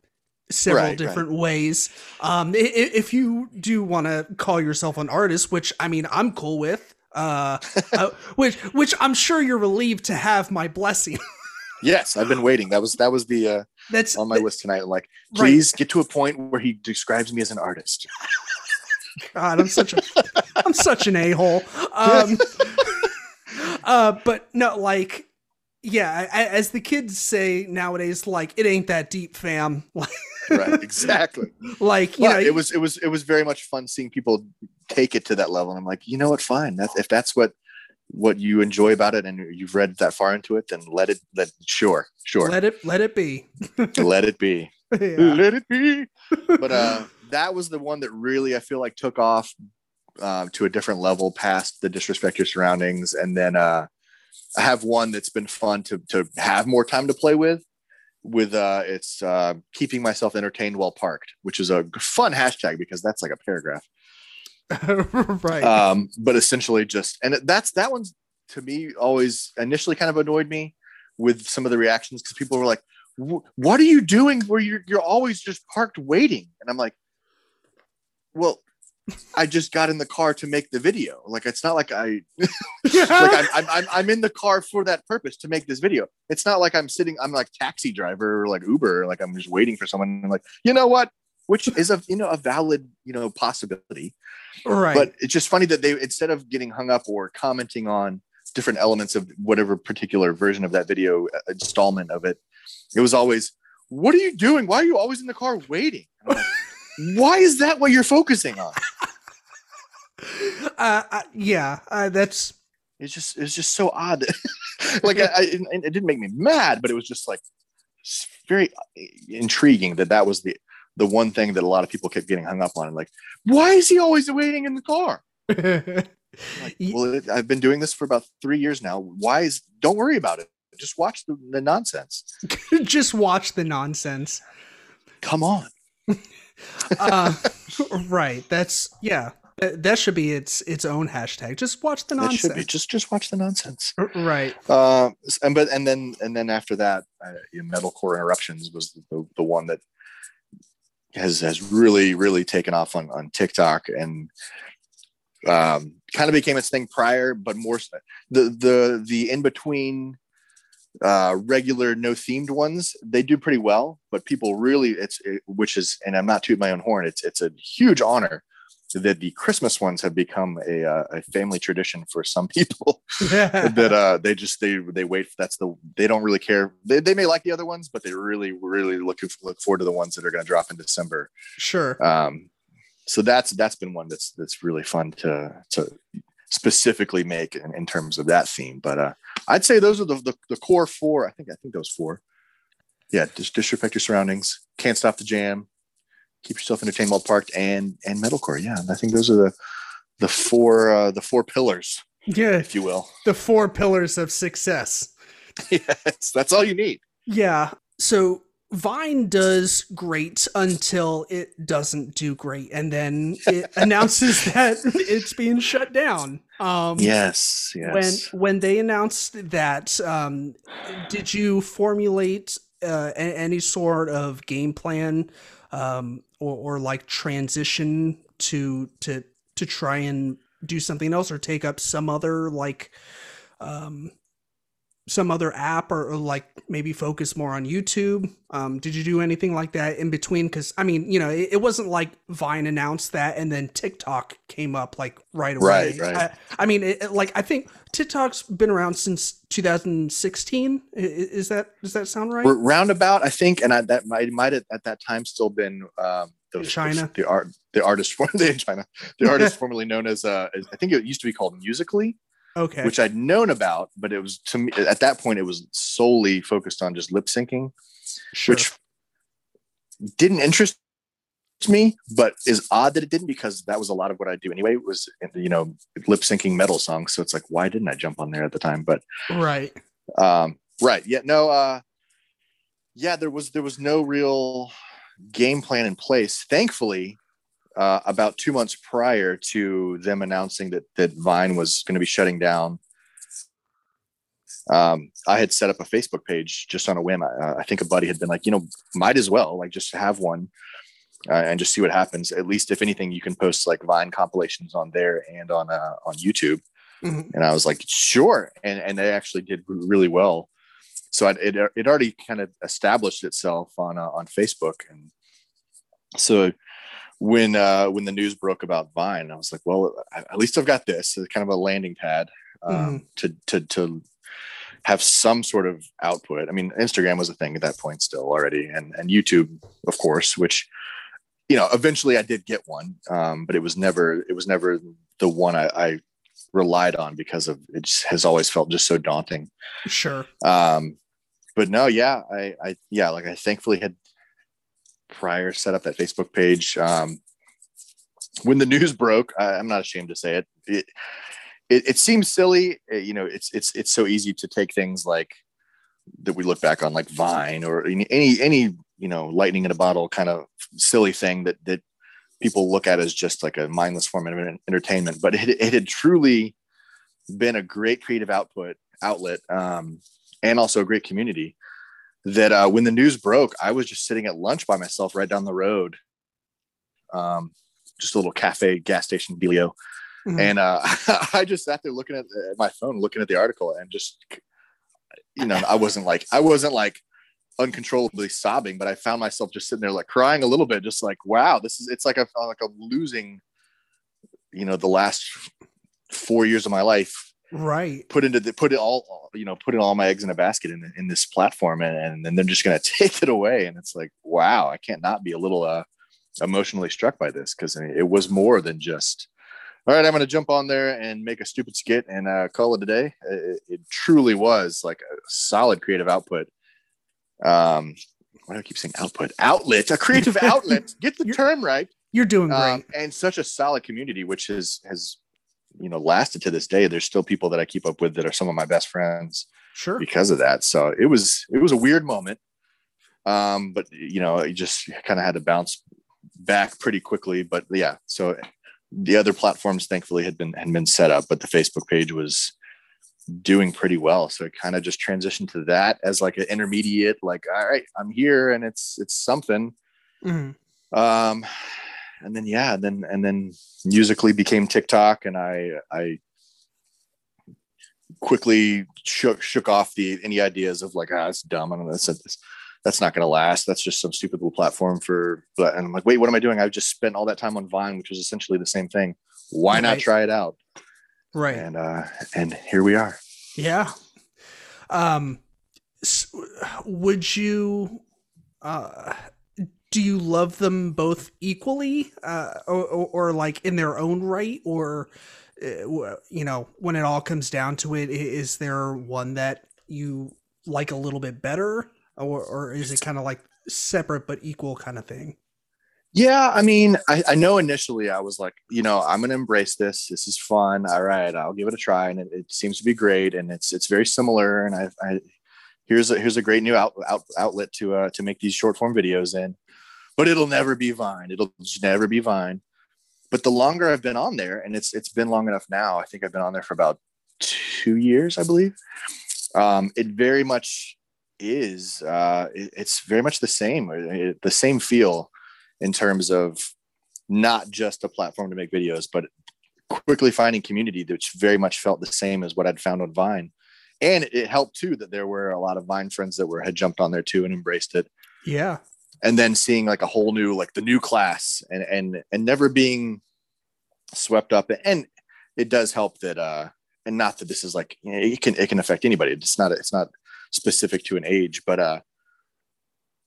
several right, different right. ways. Um, if you do want to call yourself an artist, which I mean, I'm cool with, uh, uh, which which I'm sure you're relieved to have my blessing. yes, I've been waiting. That was that was the uh, that's on my list tonight. Like, please right. get to a point where he describes me as an artist. God, I'm such a I'm such an a hole. Um, uh, but no, like yeah, as the kids say nowadays, like it ain't that deep, fam. right, exactly. like you know, it was it was it was very much fun seeing people take it to that level. And I'm like, you know what, fine. That's if that's what what you enjoy about it and you've read that far into it, then let it let sure, sure. Let it let it be. let it be. Yeah. Let it be. But uh that was the one that really I feel like took off uh, to a different level past the disrespect your surroundings and then uh I have one that's been fun to to have more time to play with. With uh, it's uh, keeping myself entertained while parked, which is a fun hashtag because that's like a paragraph. right. Um, but essentially just and that's that one's to me always initially kind of annoyed me with some of the reactions because people were like, "What are you doing? Where you're you're always just parked waiting?" And I'm like, "Well, I just got in the car to make the video. Like it's not like I like I'm, I'm, I'm I'm in the car for that purpose to make this video. It's not like I'm sitting. I'm like taxi driver or like Uber. Like I'm just waiting for someone. I'm like you know what, which is a you know a valid you know possibility. Right. But it's just funny that they instead of getting hung up or commenting on different elements of whatever particular version of that video uh, installment of it, it was always, "What are you doing? Why are you always in the car waiting?" Why is that what you're focusing on? Uh, uh, yeah, uh, that's. It's just it's just so odd. like I, I, it didn't make me mad, but it was just like very intriguing that that was the the one thing that a lot of people kept getting hung up on. Like, why is he always waiting in the car? like, well, it, I've been doing this for about three years now. Why is? Don't worry about it. Just watch the, the nonsense. just watch the nonsense. Come on uh, right. That's yeah. That should be its its own hashtag. Just watch the nonsense. should be just just watch the nonsense. Right. Uh, and but and then and then after that, uh, metalcore interruptions was the, the one that has has really really taken off on on TikTok and um, kind of became its thing prior, but more the the the in between uh, regular no themed ones they do pretty well but people really it's it, which is and i'm not tooting my own horn it's it's a huge honor that the christmas ones have become a, uh, a family tradition for some people. That uh they just they they wait that's the they don't really care. They, they may like the other ones but they really really look look forward to the ones that are going to drop in december. Sure. Um so that's that's been one that's that's really fun to to specifically make in, in terms of that theme. But uh, I'd say those are the, the, the core four. I think I think those four. Yeah, just disrespect your surroundings. Can't stop the jam. Keep yourself entertained while parked, and and metalcore. Yeah, and I think those are the the four uh, the four pillars, Yeah, if you will. the four pillars of success. yes, that's all you need. Yeah. So Vine does great until it doesn't do great, and then it announces that it's being shut down. Um, Yes, yes. When when they announced that, um, did you formulate uh, any sort of game plan um, or, or like transition to to to try and do something else or take up some other like um, some other app or, or like maybe focus more on YouTube? Um, did you do anything like that in between? Because I mean, you know, it, it wasn't like Vine announced that and then TikTok came up like right away. Right, right. I, I mean, it, like I think TikTok's been around since 2016. I- i- Is that does that sound right? We're roundabout, I think, and I, that might might have at that time still been um, those, China? the art the artist in China the artist formerly known as uh, as- I think it used to be called Musical.ly, okay. which I'd known about, but it was to me at that point it was solely focused on just lip syncing, sure. which didn't interest me, but is odd that it didn't because that was a lot of what I do anyway. It was you know lip syncing metal songs, so it's like why didn't I jump on there at the time? But right. um right yeah no uh yeah there was there was no real game plan in place thankfully uh about two months prior to them announcing that that vine was going to be shutting down um i had set up a facebook page just on a whim I, I think a buddy had been like you know might as well like just have one uh, and just see what happens at least if anything you can post like vine compilations on there and on uh on youtube Mhm. and I was like, sure. And and they actually did really well. So it it, it already kind of established itself on uh, on Facebook, and so when uh, when the news broke about Vine, I was like, well, at least I've got this It's kind of a landing pad um, to to to have some sort of output. I mean, Instagram was a thing at that point still already, and and YouTube, of course, which you know eventually I did get one, um, but it was never it was never the one I, I relied on because of it just has always felt just so daunting. Sure. Um, but no, yeah, I, I, yeah, like I thankfully had prior set up that Facebook page. Um, when the news broke, I, I'm not ashamed to say it. It, it, it seems silly, uh, you know. It's it's it's so easy to take things like that we look back on, like Vine or any any any you know lightning in a bottle kind of silly thing that that people look at as just like a mindless form of entertainment. But it, it had truly been a great creative output outlet um, and also a great community. That uh, when the news broke, I was just sitting at lunch by myself right down the road, um, just a little cafe gas station Belio, Mhm. and uh, I just sat there looking at at my phone, looking at the article, and just you know, I wasn't like I wasn't like uncontrollably sobbing, but I found myself just sitting there like crying a little bit, just like wow, this is it's like a like a losing, you know, the last four years of my life right. put into the put it all you know putting all my eggs in a basket in, in this platform and, and then they're just going to take it away. And it's like wow i can't not be a little uh emotionally struck by this because it was more than just all right i'm going to jump on there and make a stupid skit and uh, call it a day. It, it truly was like a solid creative output. Um why do i keep saying output? Outlet a creative outlet. Get the term right. You're doing great. um, and such a solid community which has has you know lasted to this day. There's still people that i keep up with that are some of my best friends sure. because of that. So it was it was a weird moment. Um but you know you just kind of had to bounce back pretty quickly. But yeah so the other platforms thankfully had been had been set up but the facebook page was doing pretty well. So it kind of just transitioned to that as like an intermediate like all right i'm here and it's it's something. Mhm. um and then yeah and then and then musical.ly became tiktok and i i quickly shook shook off the any ideas of like ah it's dumb and that's that's that's not going to last that's just some stupid little platform for but and i'm like wait what am i doing? I've just spent all that time on vine which was essentially the same thing. Why not try it out? Right. and uh and here we are. Yeah. Um, would you, uh, do you love them both equally, uh, or, or, or like in their own right, or uh, you know, when it all comes down to it, is there one that you like a little bit better, or or is it kind of like separate but equal kind of thing? Yeah, I mean, I, I, know initially I was like, you know, I'm gonna embrace this. This is fun. All right, I'll give it a try, and it, it seems to be great, and it's it's very similar. And I, I here's a here's a great new out, out, outlet to uh, to make these short form videos in, but it'll never be Vine. It'll never be Vine. But the longer I've been on there, and it's it's been long enough now. I think I've been on there for about two years, I believe. Um, it very much is. Uh, it, it's very much the same, it, the same feel in terms of not just a platform to make videos, but quickly finding community which very much felt the same as what I'd found on Vine. And it helped too that there were a lot of Vine friends that were had jumped on there too and embraced it. Yeah. And then seeing like a whole new like the new class and and and never being swept up and it does help that uh and not that this is like you know, it can it can affect anybody. It's not it's not specific to an age, but uh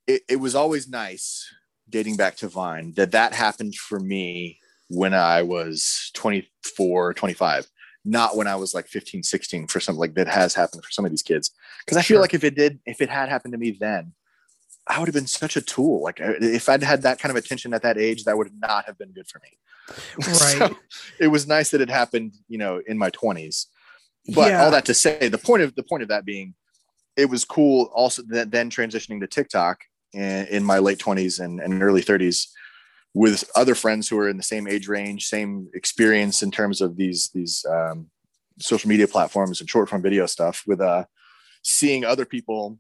it, it was always nice dating back to Vine, that that happened for me when I was 24, 25, not when I was like 15, 16 for something like that has happened for some of these kids. Cause I feel like if it did, if it had happened to me then, I would have been such a tool. Like if I'd had that kind of attention at that age, that would not have been good for me. Right. so it was nice that it happened, you know, in my twenties. But yeah. all that to say, the point of the point of that being, it was cool. Also, that then transitioning to TikTok in, my late 20s and, and early 30s with other friends who are in the same age range, same experience in terms of these these um, social media platforms and short form video stuff. With uh, seeing other people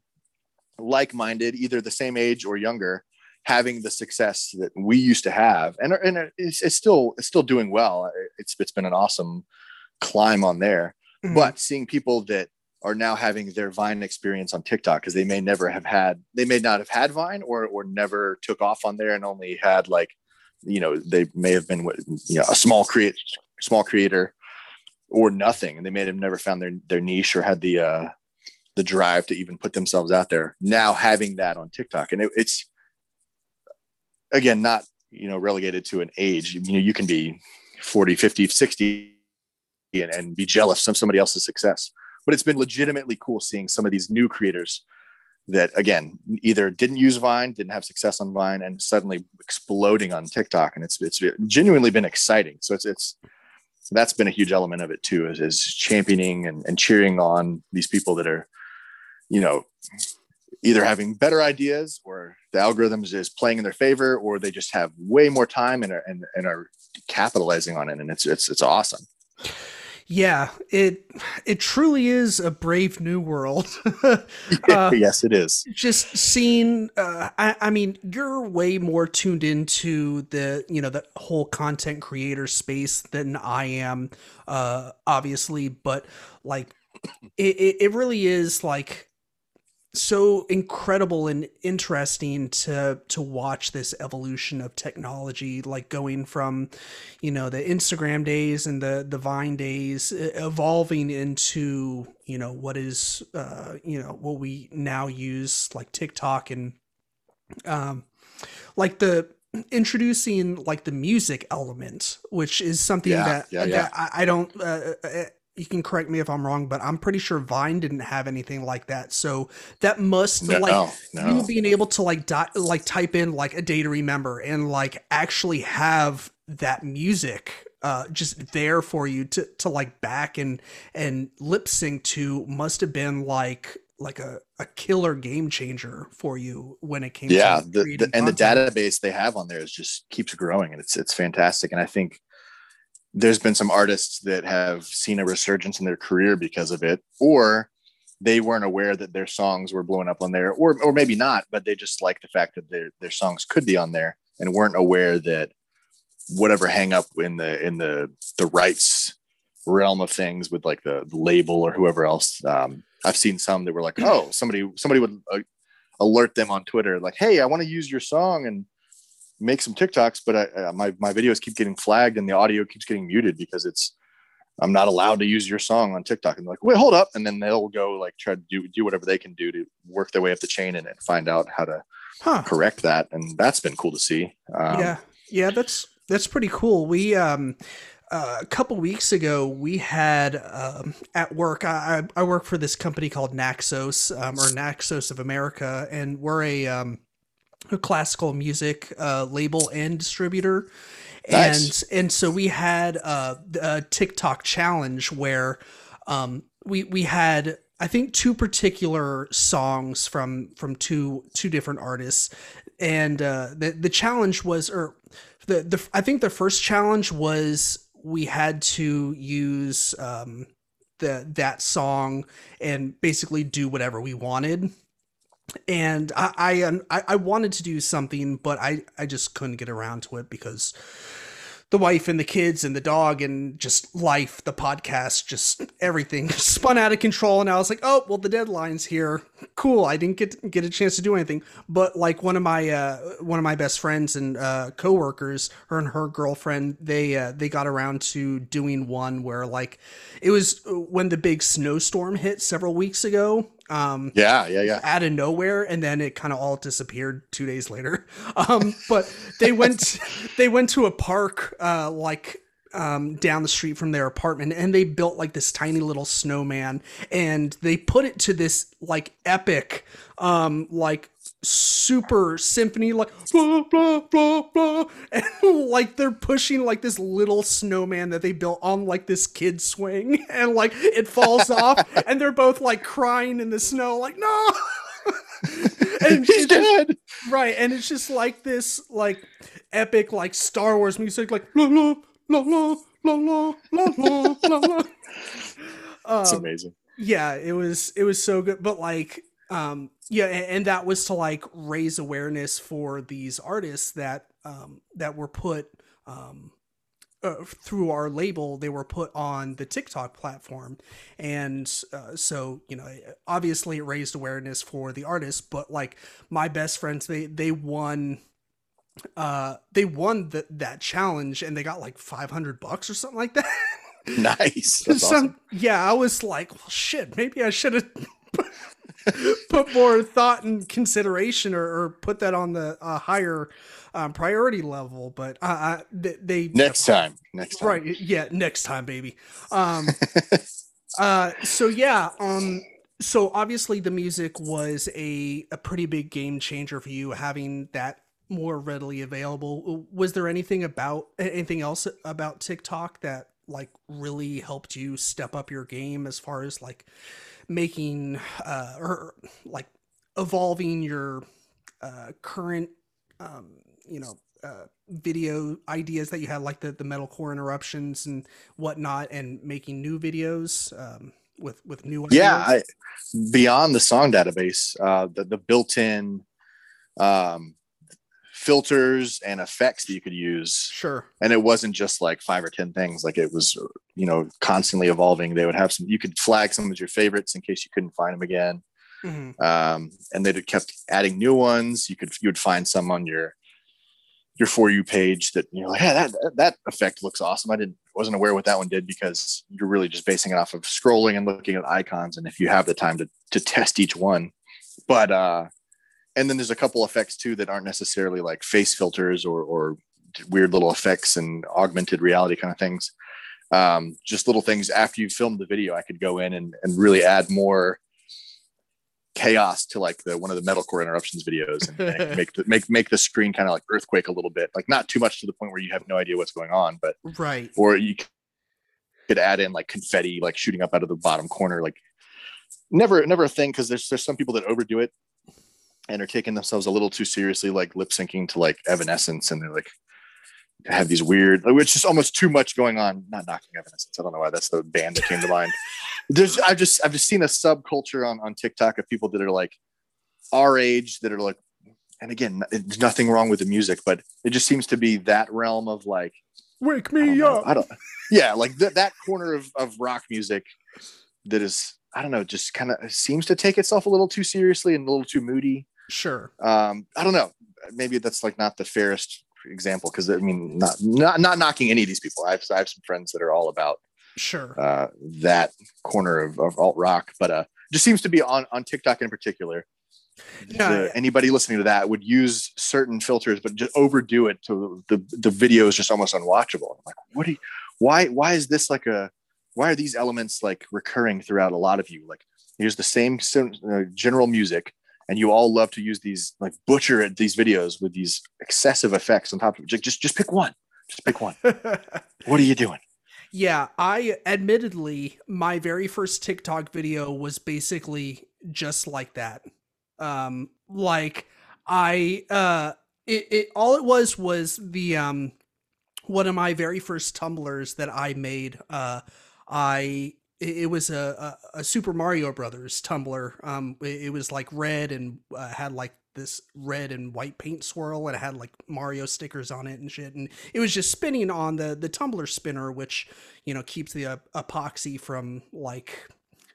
like minded, either the same age or younger, having the success that we used to have, and and it's, it's still it's still doing well. It's it's been an awesome climb on there, mm-hmm. but seeing people that are now having their Vine experience on TikTok because they may never have had, they may not have had Vine or or never took off on there and only had like, you know, they may have been you know a small create small creator or nothing, and they may have never found their their niche or had the uh, the drive to even put themselves out there. Now having that on TikTok, and it, it's again not you know relegated to an age. You know, you can be 40, 50, 60 and, and be jealous of somebody else's success but it's been legitimately cool seeing some of these new creators that again either didn't use Vine, didn't have success on Vine, and suddenly exploding on TikTok, and it's it's genuinely been exciting. So it's it's that's been a huge element of it too, is, is championing and, and cheering on these people that are, you know, either having better ideas or the algorithms is playing in their favor, or they just have way more time and are and, and are capitalizing on it, and it's it's it's awesome. Yeah, it it truly is a brave new world. uh, yes, it is. Just seeing, uh, I, I, mean, you're way more tuned into the you know the whole content creator space than I am, uh, obviously. But like, it, it, it really is like so incredible and interesting to to watch this evolution of technology like going from you know the Instagram days and the the Vine days evolving into you know what is uh you know what we now use like TikTok and um like the introducing like the music element which is something yeah, that, yeah, yeah. that I, I don't uh, uh you can correct me if I'm wrong, but I'm pretty sure Vine didn't have anything like that. So that must no, like no. you being able to like di- like type in like a day to remember and like actually have that music uh just there for you to to like back and and lip sync to must have been like like a, a killer game changer for you when it came yeah the, the, and the database they have on there is just keeps growing and it's it's fantastic and i think there's been some artists that have seen a resurgence in their career because of it, or they weren't aware that their songs were blowing up on there, or or maybe not, but they just like the fact that their their songs could be on there and weren't aware that whatever hang up in the in the the rights realm of things with like the, label or whoever else. Um, I've seen some that were like, oh, somebody somebody would uh, alert them on Twitter like, hey, I want to use your song and make some TikToks, but I, uh, my my videos keep getting flagged and the audio keeps getting muted because it's I'm not allowed to use your song on TikTok. And like, wait, hold up, and then they'll go like try to do do whatever they can do to work their way up the chain and, and find out how to Huh. correct that, and that's been cool to see. Um, yeah. Yeah, that's that's pretty cool. We um uh, a couple weeks ago, we had um, at work. I, I work for this company called Naxos um, or Naxos of America, and we're a, um, a classical music uh, label and distributor. Nice. And and so we had uh, a TikTok challenge where um, we we had I think two particular songs from from two two different artists, and uh, the the challenge was or the the I think the first challenge was we had to use um, the that song and basically do whatever we wanted. And I, I I wanted to do something, but I I just couldn't get around to it because the wife and the kids and the dog and just life, the podcast, just everything spun out of control. And I was like, oh, well, the deadline's here. Cool. I didn't get get a chance to do anything. But like one of my uh, one of my best friends and uh, coworkers, her and her girlfriend, they uh, they got around to doing one where like it was when the big snowstorm hit several weeks ago um yeah, yeah, yeah. out of nowhere and then it kind of all disappeared two days later um but they went they went to a park uh like um down the street from their apartment and they built like this tiny little snowman and they put it to this like epic um like super symphony like blah blah blah blah and like they're pushing like this little snowman that they built on like this kid swing and like it falls off and they're both like crying in the snow like no and He's it's just- dead. right and it's just like this like epic like star wars music like la la la la la la la la la la It's um, amazing. yeah it was it was so good but like um yeah and, and that was to like raise awareness for these artists that um that were put um uh, through our label they were put on the tiktok platform and uh, so you know obviously it raised awareness for the artists but like my best friends they they won uh they won the, that challenge and they got like 500 bucks or something like that Nice. Some awesome. yeah i was like well shit maybe i should have put more thought and consideration or, or put that on the uh, higher um, priority level but uh, they, they Next time. Next time. right yeah next time baby um uh so yeah um so obviously the music was a a pretty big game changer for you having that more readily available was there anything about anything else about tiktok that like really helped you step up your game as far as like making uh or like evolving your uh current um you know uh video ideas that you had like the the metalcore interruptions and whatnot and making new videos um with with new Yeah. I, beyond the song database, uh, the, the built-in um, filters and effects that you could use, sure and it wasn't just like five or ten things. Like it was, you know, constantly evolving. They would have some. You could flag some as your favorites in case you couldn't find them again. Mhm. um, and they kept adding new ones. You could you would find some on your your for you page that you're like, hey, that that effect looks awesome. I didn't wasn't aware what that one did because you're really just basing it off of scrolling and looking at icons. And if you have the time to to test each one, but uh, and then there's a couple effects too that aren't necessarily like face filters or or weird little effects and augmented reality kind of things. Um, just little things. After you filmed the video, I could go in and, and really add more chaos to like the one of the metalcore interruptions videos and, make the make make the screen kind of like earthquake a little bit. Like not too much to the point where you have no idea what's going on but right. or you could add in like confetti like shooting up out of the bottom corner like never never a thing because there's there's some people that overdo it and are taking themselves a little too seriously like lip syncing to like evanescence and they're like have these weird which is almost too much going on not knocking evanescence i don't know why that's the band that came to mind there's i've just i've just seen a subculture on on tiktok of people that are like our age that are like and again there's nothing wrong with the music but it just seems to be that realm of like wake I me know. up I don't. Yeah, like th- that corner of of rock music that is, I don't know, just kind of seems to take itself a little too seriously and a little too moody. Sure Um, I don't know. Maybe that's like not the fairest example because I mean, not not not knocking any of these people. I have I have some friends that are all about sure uh, that corner of, of alt rock, but uh, just seems to be on on TikTok in particular. Yeah, the- anybody listening to that would use certain filters, but just overdo it to the the video is just almost unwatchable. I'm like, what do you? Why why is this like a? Why are these elements like recurring throughout a lot of you? Like here's the same uh, general music, and you all love to use these like butcher at these videos with these excessive effects on top of it. Just just, just pick one. Just pick one. what are you doing? Yeah, I admittedly, my very first TikTok video was basically just like that. Um, like I, uh, it, it all it was was the um, one of my very first tumblers that I made. Uh, I it, it was a, a a Super Mario Brothers tumbler. Um, it, it was like red and uh, had like this red and white paint swirl and it had like Mario stickers on it and shit and it was just spinning on the the tumbler spinner which you know keeps the uh, epoxy from like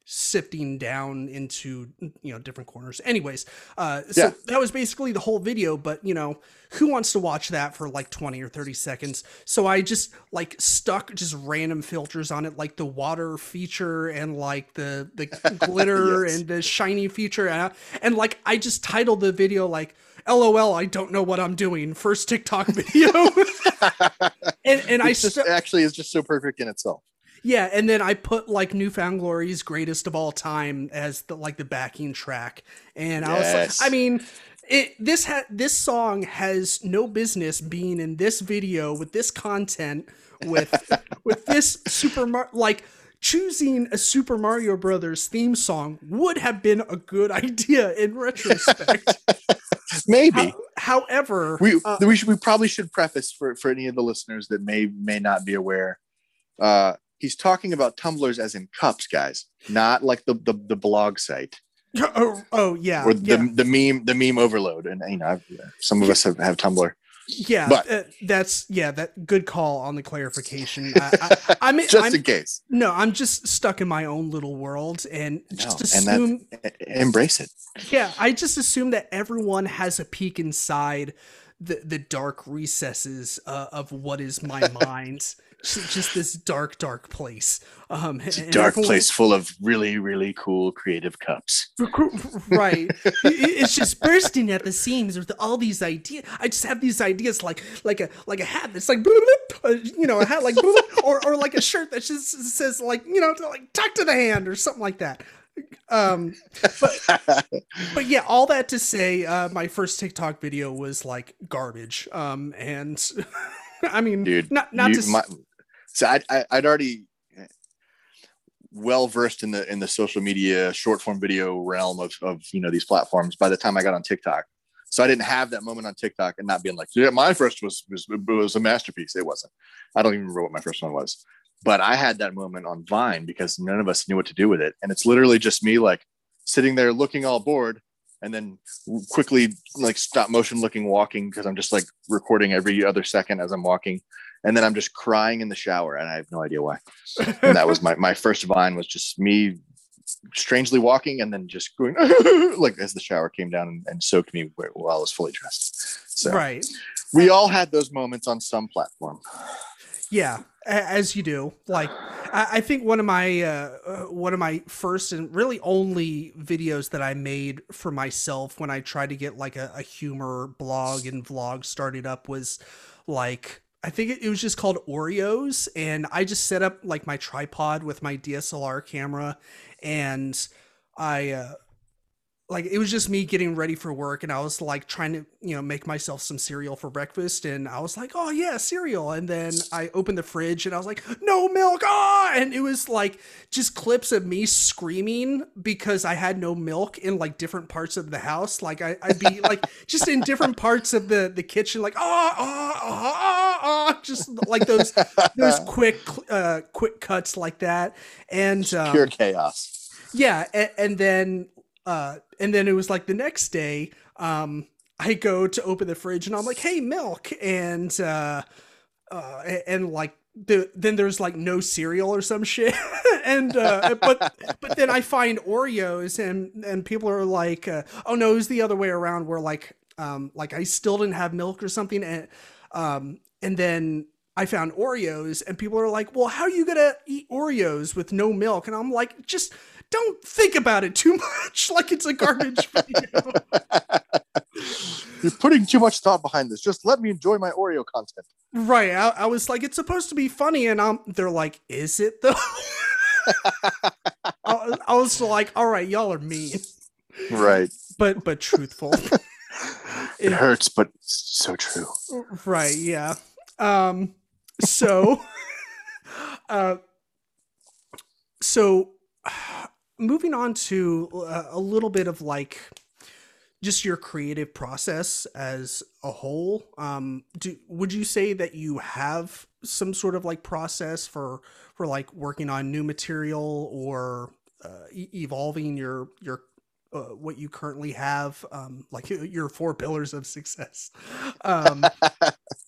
sifting down into you know different corners anyways uh so Yeah. that was basically the whole video but you know who wants to watch that for like 20 or 30 seconds so i just like stuck just random filters on it like the water feature and like the the glitter Yes. and the shiny feature and, and like i just titled the video like lol i don't know what i'm doing first tiktok video and and i It's just, actually is just so perfect in itself. Yeah, and then I put like New Found Glory's greatest of all time as the like the backing track, and I was like, I mean, it this ha- this song has no business being in this video with this content with with this Super Mar like choosing a Super Mario Brothers theme song would have been a good idea in retrospect. Maybe. How- however, we uh, we should we probably should preface for for any of the listeners that may may not be aware uh he's talking about tumblers as in cups guys not like the the, the blog site oh, oh yeah, or the, yeah. the meme the meme overload and you know I've, some of us have, have tumblr Yeah, But- uh, that's yeah, that good call on the clarification. I, I, I'm, just I'm in case no, I'm just stuck in my own little world and just No, and that- assume. Embrace it yeah, I just assume that everyone has a peek inside the the dark recesses uh, of what is my mind. Just, this dark, dark place. Um, it's a dark everyone- place full of really really cool creative cups right it's just bursting at the seams with all these ideas i just have these ideas like like a like a hat that's like uh, you know a hat like or, or like a shirt that just says like you know like tuck to the hand or something like that um but yeah all that to say uh my first tiktok video was like garbage. Um and i mean dude not not you- to my- so I, I i'd already well versed in the in the social media short form video realm of of you know these platforms by the time i got on tiktok. So i didn't have that moment on tiktok and not being like yeah my first was was, was a masterpiece. It wasn't. I don't even remember what my first one was but i had that moment on vine because none of us knew what to do with it. And it's literally just me like sitting there looking all bored and then quickly like stop motion looking walking because i'm just like recording every other second as i'm walking. And then i'm just crying in the shower and i have no idea why. And that was my my first vine was just me strangely walking and then just going like as the shower came down and, and soaked me while i was fully dressed. So right. we all had those moments on some platform Yeah, as you do. Like, I, think one of my uh, uh, one of my first and really only videos that I made for myself when I tried to get like a, a humor blog and vlog started up was like I think it, it was just called Oreos, and I just set up like my tripod with my DSLR camera, and I. Uh, like it was just me getting ready for work and I was like trying to, you know, make myself some cereal for breakfast and I was like, "Oh yeah, cereal." And then I opened the fridge and I was like, "No milk." Ah! And it was like just clips of me screaming because I had no milk in like different parts of the house. Like I, I'd be like just in different parts of the the kitchen like, "Ah, ah, ah, ah, ah," just like those those quick uh quick cuts like that. And um, pure chaos yeah and, and then uh and then it was like the next day um i go to open the fridge and i'm like hey milk and uh uh and, and like the, then there's like no cereal or some shit and uh but but then i find oreos and and people are like uh, oh no it was the other way around where like um like i still didn't have milk or something and um and then I found Oreos and people are like, "Well, how are you going to eat Oreos with no milk?" And I'm like, "Just don't think about it too much like it's a garbage video. You're putting too much thought behind this. Just let me enjoy my Oreo content. Right. I, I was like, it's supposed to be funny, and I'm. They're like, is it though? I, I was like, all right, y'all are mean, Right. but but truthful. It hurts, but so true. right. Yeah. Um. So. uh. So, moving on to uh, a little bit of like just your creative process as a whole um do would you say that you have some sort of like process for for like working on new material or uh, evolving your your uh, what you currently have um like your four pillars of success. Um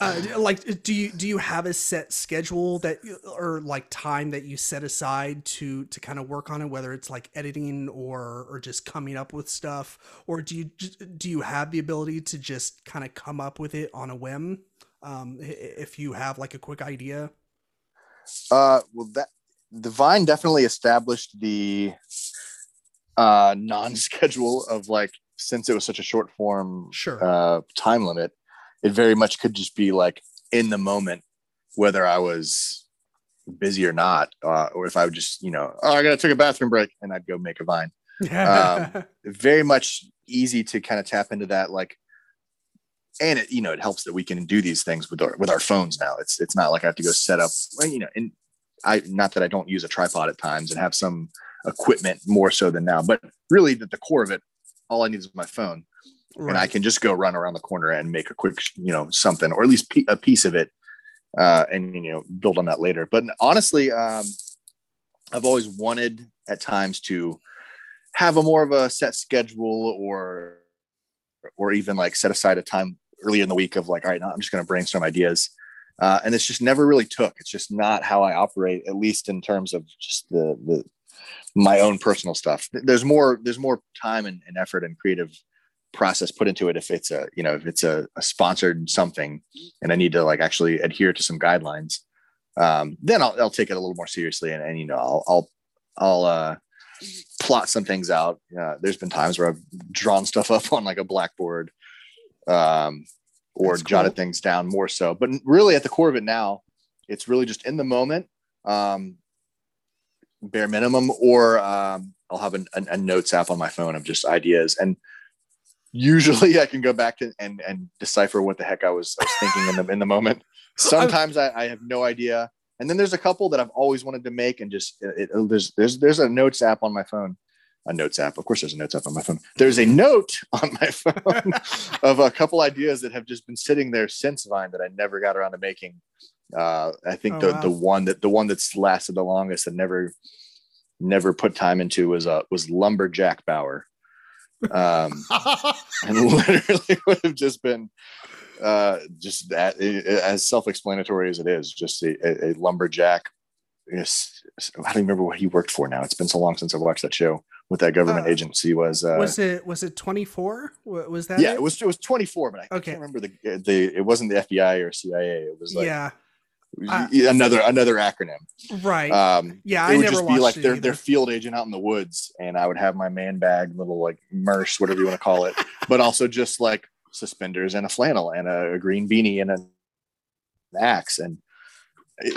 uh, like do you do you have a set schedule that or like time that you set aside to to kind of work on it whether it's like editing or or just coming up with stuff? Or do you do you have the ability to just kind of come up with it on a whim? Um if you have like a quick idea? Uh, well, that Vine definitely established the uh non-schedule of like since it was such a short form sure uh time limit, it very much could just be like in the moment, whether I was busy or not, uh, or if I would just you know, oh, I gotta take a bathroom break, and I'd go make a Vine. um, very much easy to kind of tap into that like and it you know it helps that we can do these things with our with our phones now it's it's not like i have to go set up well, you know and i not that i don't use a tripod at times and have some equipment more so than now but really at the core of it all i need is my phone. And i can just go run around the corner and make a quick you know something or at least a piece of it uh and you know build on that later. But honestly um i've always wanted at times to have a more of a set schedule or or even like set aside a time early in the week of like all right now i'm just going to brainstorm ideas. Uh, and it's just never really took. It's just not how i operate at least in terms of just the the my own personal stuff there's more there's more time and, and effort and creative process put into it if it's a you know if it's a, a sponsored something and i need to like actually adhere to some guidelines um, then I'll, I'll take it a little more seriously and, and you know i'll i'll i'll uh plot some things out. Uh, there's been times where I've drawn stuff up on like a blackboard um, or That's cool. jotted things down more so. But really, at the core of it now, it's really just in the moment, um, bare minimum, or um, I'll have an, a, a notes app on my phone of just ideas. And usually I can go back to, and, and decipher what the heck I was, I was thinking in the, in the moment. Sometimes I, I have no idea. And then there's a couple that I've always wanted to make, and just it, it- there's there's there's a notes app on my phone, a notes app. Of course, there's a notes app on my phone. There's a note on my phone of a couple ideas that have just been sitting there since Vine that I never got around to making. Uh, I think Oh, the wow. the one that the one that's lasted the longest and never never put time into was uh was lumberjack Bauer. Um, and literally would have just been uh just that as self-explanatory as it is just a, a, lumberjack yes i don't remember what he worked for now it's been so long since i've watched that show what that government Uh, agency was uh was it was it 24 was that yeah it was it was 24 but i Okay. can't remember the the it wasn't the fbi or cia it was like yeah it Uh, another another acronym right um yeah it i would just be like their either. their field agent out in the woods, and I would have my man bag, little like merce, whatever you want to call it, but also just like suspenders and a flannel and a, a green beanie and an axe, and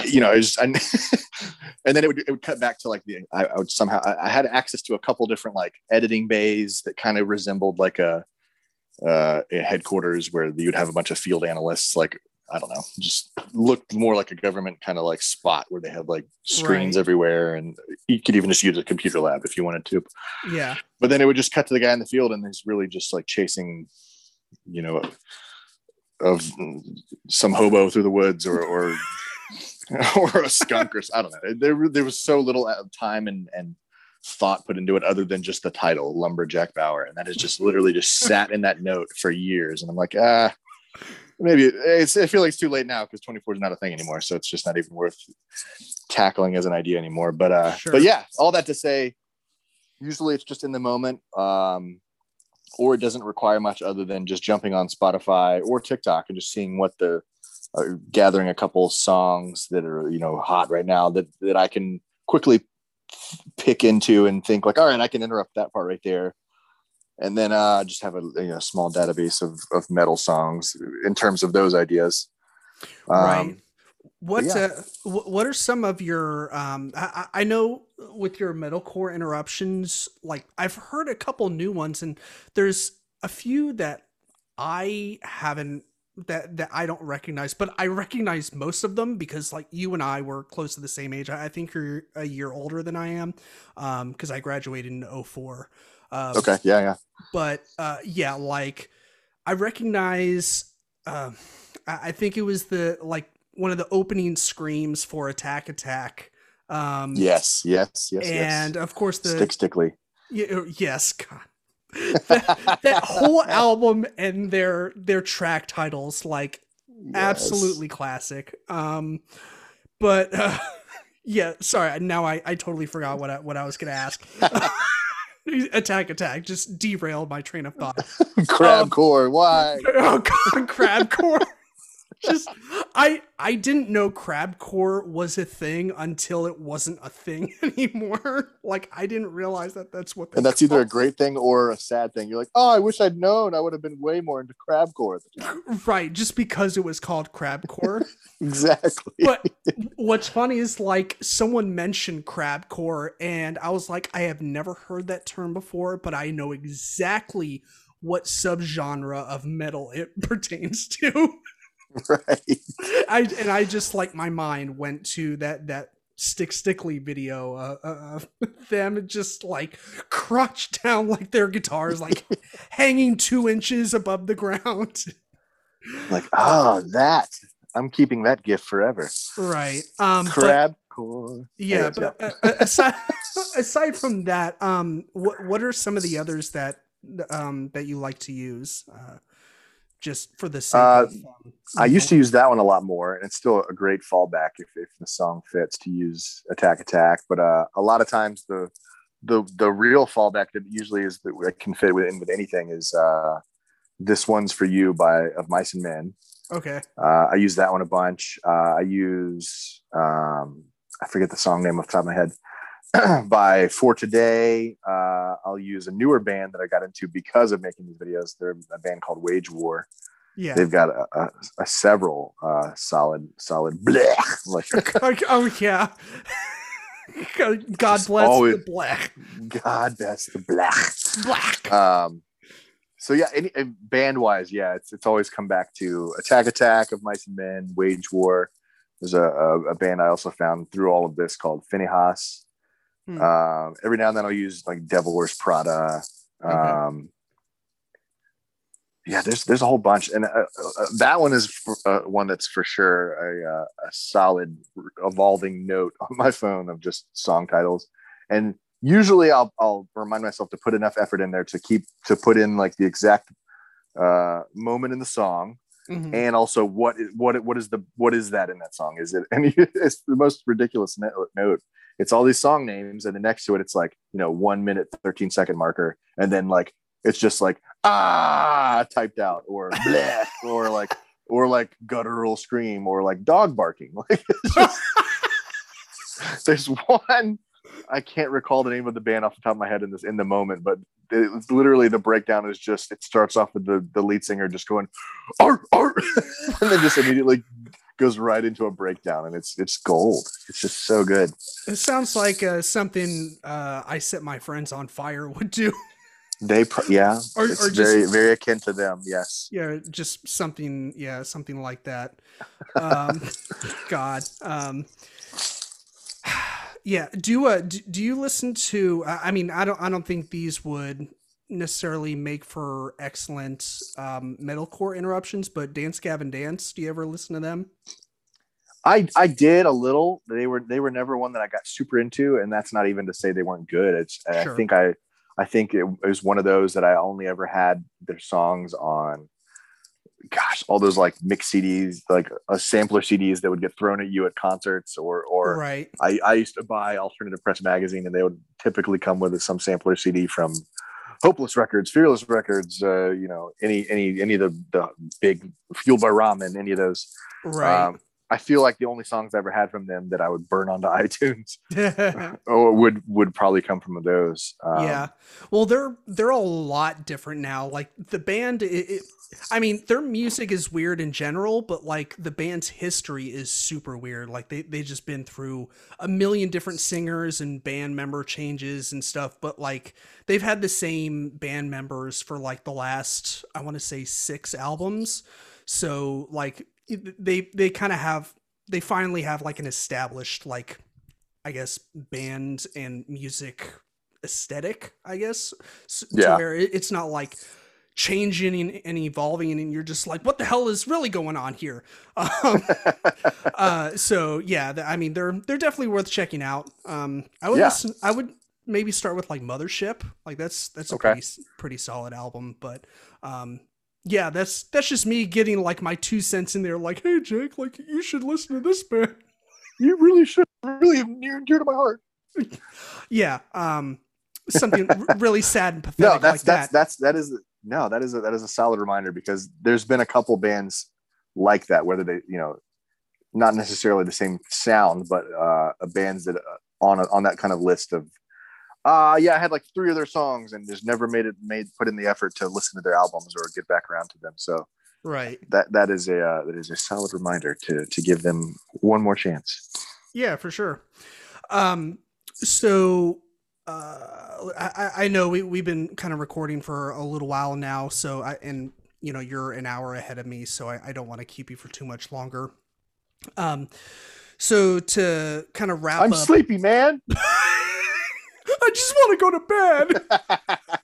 you know, it's and, and then it would it would cut back to like the I, I would somehow I, I had access to a couple different like editing bays that kind of resembled like a uh, a headquarters where you'd have a bunch of field analysts like I don't know, just looked more like a government kind of like spot where they had like screens Right. everywhere, and you could even just use a computer lab if you wanted to. yeah But then it would just cut to the guy in the field, and he's really just like chasing, you know, of some hobo through the woods or or or a skunk or I don't know. There there was so little uh, time and and thought put into it other than just the title lumberjack Bauer, and that has just literally just sat in that note for years. And I'm like, ah, maybe it's. I feel like it's too late now because 24 is not a thing anymore, so it's just not even worth tackling as an idea anymore. But uh, Sure. but yeah, all that to say, usually it's just in the moment. Um, or it doesn't require much other than just jumping on Spotify or TikTok and just seeing what the uh, gathering a couple songs that are you know hot right now that that I can quickly pick into and think like, all right, I can interrupt that part right there. And then uh, just have a you know, small database of, of metal songs in terms of those ideas. Um, right. What yeah. uh, what are some of your? Um, I, I know with your metalcore interruptions, like I've heard a couple new ones, and there's a few that I haven't that that I don't recognize, but I recognize most of them because like you and I were close to the same age. I think you're a year older than I am, um, because I graduated in 04. Um, okay, yeah, yeah. But uh, yeah, like I recognize. Uh, I think it was the like one of the opening screams for Attack Attack. Um, yes, yes, yes, and yes. of course the Stick Stickly. Yeah, yes, God that, that whole album and their their track titles like yes. absolutely classic um but uh, yeah sorry now i i totally forgot what i what i was gonna ask attack attack. Just derailed my train of thought. Crab um, core why? Oh god crab core just I I didn't know crabcore was a thing until it wasn't a thing anymore. Like I didn't realize that that's what. And that's either a great thing or a sad thing. You're like, oh, I wish I'd known. I would have been way more into crabcore. Right, just because it was called crabcore. exactly. But what's funny is like someone mentioned crabcore, and I was like, I have never heard that term before, but I know exactly what subgenre of metal it pertains to. right. I and i just like my mind went to that that stick stickly video uh, uh, of them just like crouched down like their guitars like hanging two inches above the ground. Like oh that. I'm keeping that gift forever. Right um crab but, core. Yeah but uh, uh, aside aside from that um what what are some of the others that um that you like to use? Uh just for the sake uh. I used to use that one a lot more, and it's still a great fallback if, if the song fits to use attack attack. But uh, a lot of times the the the real fallback that usually is that can fit within with anything is uh, this one's for you by of mice and men. Okay. Uh, I use that one a bunch. Uh, I use um, I forget the song name off the top of my head. by for today, uh, I'll use a newer band that I got into because of making these videos. They're a band called Wage War. Yeah, they've got a, a, a several uh, solid, solid blech. Like, oh yeah. God bless always, the black. God bless the black. Black. Um. So yeah, any band wise, yeah, it's it's always come back to Attack Attack of Mice and Men, Wage War. There's a, a, a band I also found through all of this called Phinehas. Hmm. Uh, every now and then I'll use like Devil Wears Prada. Okay. Um, yeah, there's there's a whole bunch, and uh, uh, that one is for, uh, one that's for sure a, uh, a solid evolving note on my phone of just song titles. And usually I'll I'll remind myself to put enough effort in there to keep to put in like the exact uh, moment in the song, mm-hmm. and also what is what what is the what is that in that song? Is it and it's the most ridiculous note it's all these song names and then next to it it's like you know one minute 13 second marker and then like it's just like ah typed out or bleh, or like or like guttural scream or like dog barking. Like just, there's one I can't recall the name of the band off the top of my head in this in the moment, but it's literally the breakdown is just it starts off with the the lead singer just going art art and then just immediately goes right into a breakdown and it's it's gold. It's just so good. It sounds like uh, something uh, i set my friends on fire would do. They yeah. Or, it's or just, very very akin to them yes. Yeah just something yeah something like that. Um god um yeah do uh do, do you listen to i mean i don't i don't think these would necessarily make for excellent um, metalcore interruptions, but Dance Gavin Dance, do you ever listen to them? I I did a little. They were they were never one that I got super into, and that's not even to say they weren't good. It's sure. I think I I think it, it was one of those that I only ever had their songs on. Gosh, all those like mix CDs, like a uh, sampler CDs that would get thrown at you at concerts, or or right. I I used to buy Alternative Press magazine, and they would typically come with some sampler CD from Hopeless Records, Fearless Records, uh, you know, any any any of the the big Fueled by Ramen, any of those. Right. Um, I feel like the only songs I ever had from them that I would burn onto iTunes or would would probably come from those. Um, yeah, well, they're they're a lot different now. Like the band, it, it, I mean, their music is weird in general, but like the band's history is super weird. Like they they just been through a million different singers and band member changes and stuff, but like they've had the same band members for like the last I want to say six albums. So like they they kind of have they finally have like an established like I guess band and music aesthetic. I guess so, yeah. where it's not like changing and, evolving and you're just like what the hell is really going on here um, uh, so yeah i mean they're they're definitely worth checking out um, i would yeah. listen, i would maybe start with like mothership like that's that's a pretty pretty solid album but um, yeah, that's that's just me getting like my two cents in there. Like, hey, Jake, like you should listen to this band. You really should. Really near and dear to my heart. yeah, um, something really sad and pathetic. No, that's like that's that. that's that is no, that is a, that is a solid reminder because there's been a couple bands like that, whether they you know, not necessarily the same sound, but uh, a bands that uh, on a, on that kind of list of uh yeah i had like three of their songs and just never made it made put in the effort to listen to their albums or get back around to them. So right. that that is a uh, that is a solid reminder to to give them one more chance. Yeah for sure. Um so uh i i know we, we've been kind of recording for a little while now so i and you know you're an hour ahead of me so i, I don't want to keep you for too much longer um so to kind of wrap i'm up, sleepy man I just want to go to bed.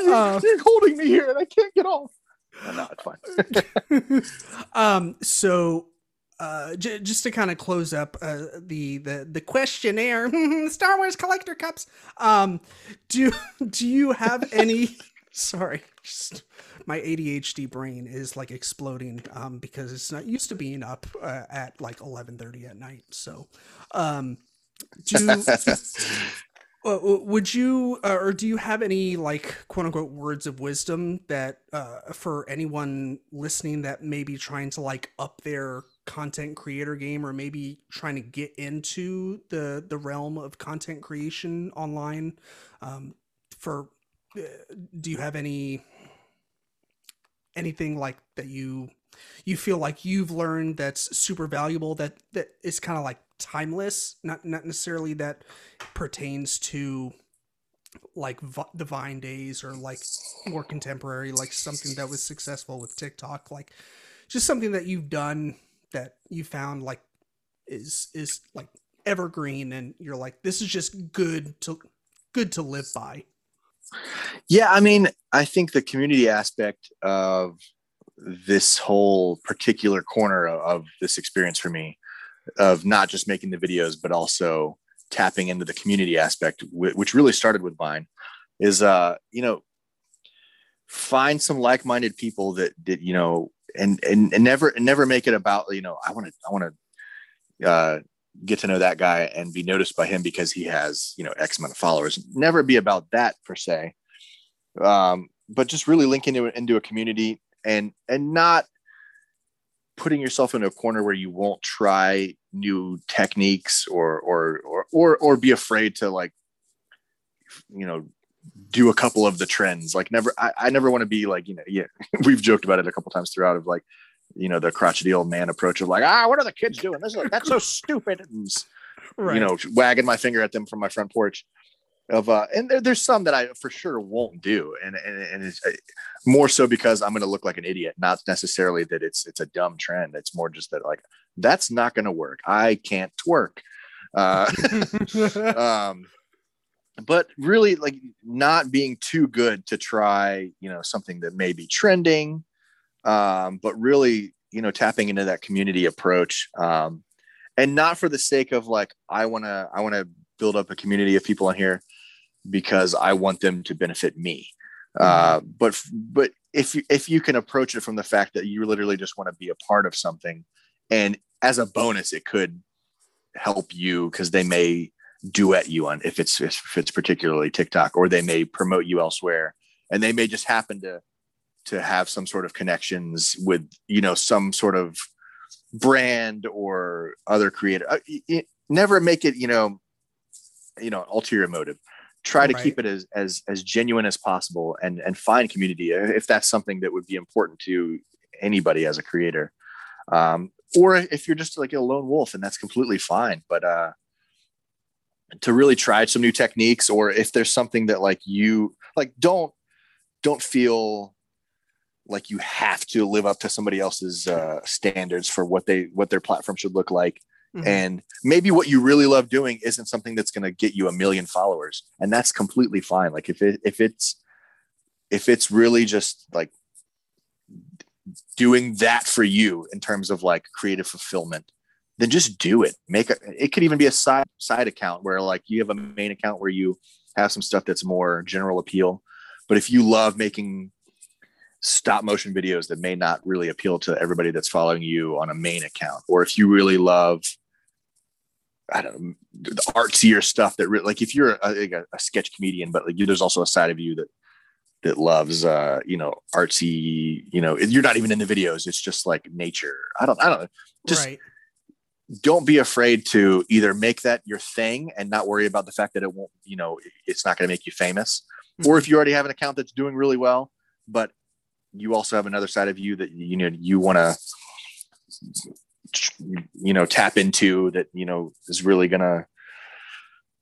you're, uh, you're, holding me here and I can't get off. No, no it's fine. um, so uh, j- just to kind of close up uh, the the the questionnaire, Star Wars collector cups. Um, do do you have any? sorry, just my ADHD brain is like exploding um, because it's not used to being up uh, at like eleven thirty at night. So, um, do uh, would you uh, or do you have any like quote unquote words of wisdom that uh, for anyone listening that may be trying to like up their content creator game or maybe trying to get into the the realm of content creation online um, for uh, do you have any anything like that you you feel like you've learned that's super valuable that that is kind of like timeless? Not not necessarily that pertains to like v- the vine days or like more contemporary like something that was successful with tiktok like just something that you've done that you found like is is like evergreen and you're like this is just good to good to live by. Yeah i mean i think the community aspect of this whole particular corner of, of this experience for me of not just making the videos, but also tapping into the community aspect, which really started with Vine, is uh, you know, find some like-minded people that did, you know, and and, and never and never make it about, you know, I want to I want to uh, get to know that guy and be noticed by him because he has, you know, X amount of followers. Never be about that per se. Um, but just really linking into, into a community and and not putting yourself in a corner where you won't try new techniques or or or or, or be afraid to like you know do a couple of the trends like never i, I never want to be like you know yeah we've joked about it a couple times throughout of like you know the crotchety old man approach of like ah what are the kids doing? This is that's so stupid. And, right. you know wagging my finger at them from my front porch of uh and there, there's some that i for sure won't do and and, and it's uh, more so because i'm going to look like an idiot not necessarily that it's it's a dumb trend it's more just that like that's not going to work. I can't twerk. Uh um but really like not being too good to try you know something that may be trending um but really you know tapping into that community approach um and not for the sake of like i want to i want to build up a community of people on here because I want them to benefit me. Uh, mm-hmm. but but if you, if you can approach it from the fact that you literally just want to be a part of something, and as a bonus, it could help you because they may duet you on if it's if it's particularly TikTok, or they may promote you elsewhere, and they may just happen to to have some sort of connections with you know some sort of brand or other creator. Uh, never make it, you know, you know, ulterior motive. Try to Right. keep it as as as genuine as possible, and and find community if that's something that would be important to anybody as a creator. Um, or if you're just like a lone wolf, and that's completely fine. But uh, to really try some new techniques, or if there's something that like you like, don't don't feel like you have to live up to somebody else's uh, standards for what they what their platform should look like Mhm. and maybe what you really love doing isn't something that's going to get you a million followers and that's completely fine like if it if it's if it's really just like doing that for you in terms of like creative fulfillment then just do it. Make a, it could even be a side side account where like you have a main account where you have some stuff that's more general appeal. But if you love making stop motion videos that may not really appeal to everybody that's following you on a main account or if you really love I don't know, the artsier stuff that really, like if you're a, like a, a sketch comedian, but like you, there's also a side of you that that loves uh you know artsy you know you're not even in the videos. It's just like nature. I don't i don't know. Just right. Don't be afraid to either make that your thing and not worry about the fact that it won't you know it's not going to make you famous. Or if you already have an account that's doing really well but you also have another side of you that you know you want to you know tap into that you know is really going to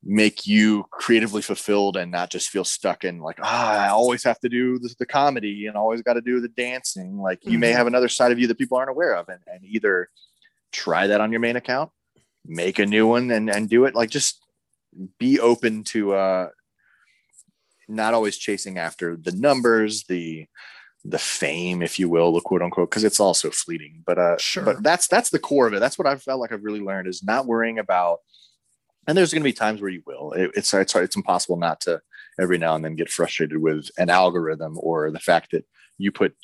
make you creatively fulfilled and not just feel stuck in like ah i always have to do the, the comedy and always got to do the dancing. Like you may Mhm. have another side of you that people aren't aware of and, and either try that on your main account make a new one and and do it. Like just be open to uh not always chasing after the numbers the the fame if you will the quote unquote because it's also fleeting. But uh Sure. but that's that's the core of it. That's what i felt like i've really learned is not worrying about and there's going to be times where you will. It, it's it's it's impossible not to every now and then get frustrated with an algorithm or the fact that you put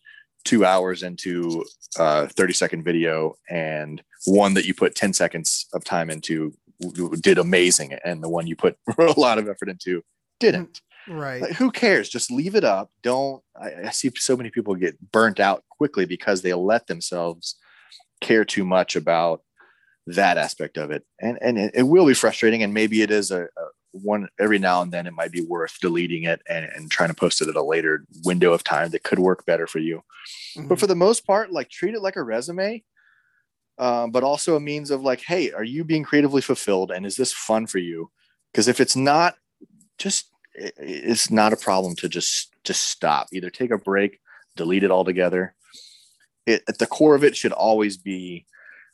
two hours into a 30 second video and one that you put 10 seconds of time into did amazing. And the one you put a lot of effort into didn't. Right. like, who cares? Just leave it up. Don't I, I see so many people get burnt out quickly because they let themselves care too much about that aspect of it. And and it, it will be frustrating and maybe it is a, a one every now and then it might be worth deleting it and, and trying to post it at a later window of time that could work better for you. But Mhm. for the most part like treat it like a resume um, but also a means of like hey are you being creatively fulfilled and is this fun for you? Because if it's not just it's not a problem to just just stop. Either take a break delete it altogether. It, at the core of it should always be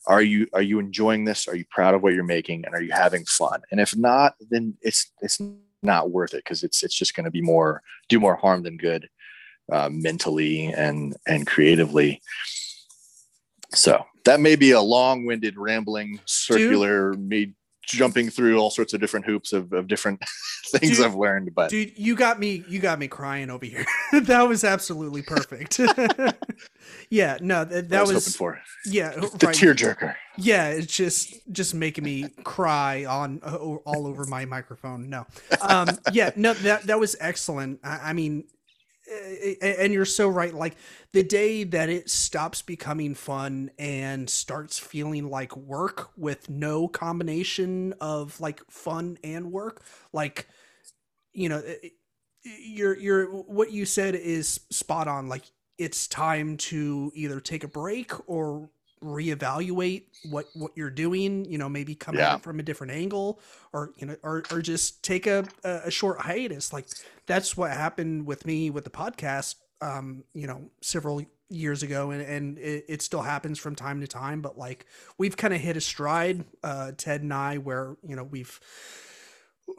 are you are you enjoying this? Are you proud of what you're making? And are you having fun? And if not then it's it's not worth it because it's it's just going to be more do more harm than good uh, mentally and and creatively. So that may be a long-winded rambling circular me jumping through all sorts of different hoops of, of different things Dude- i've learned but Dude, you got me. You got me crying over here. that was absolutely perfect. yeah, no, that, I that was, was, hoping for yeah, the right. tearjerker Yeah, it's just just making me cry on uh, all over my microphone. No, um, yeah, no, that that was excellent. I, I mean, and you're so right. Like the day that it stops becoming fun and starts feeling like work with no combination of like fun and work, like you know, you're you're what you said is spot on. Like it's time to either take a break or reevaluate what what you're doing you know maybe come Yeah. at it from a different angle or you know or, or just take a, a short hiatus like that's what happened with me with the podcast um you know several years ago and, and it, it still happens from time to time but like we've kind of hit a stride uh ted and i where you know we've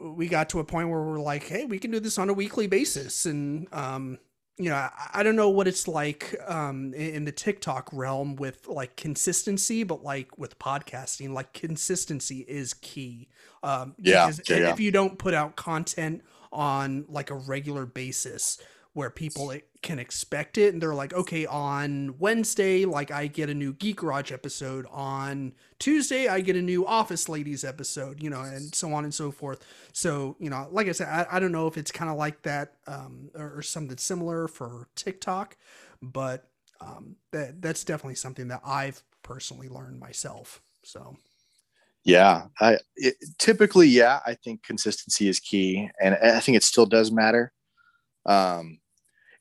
we got to a point where we're like hey we can do this on a weekly basis and um you know, I, I don't know what it's like um, in, in the TikTok realm with like consistency, but like with podcasting, like consistency is key. Um, Yeah, yeah, yeah. If you don't put out content on like a regular basis where people can expect it and they're like, okay, on Wednesday, like I get a new Geek Garage episode. On Tuesday, I get a new Office Ladies episode, you know, and so on and so forth. So, you know, like I said, I, I don't know if it's kind of like that um, or, or something similar for TikTok, but um, that that's definitely something that I've personally learned myself. So, yeah, I it, typically, yeah, I think consistency is key, and I think it still does matter. Um,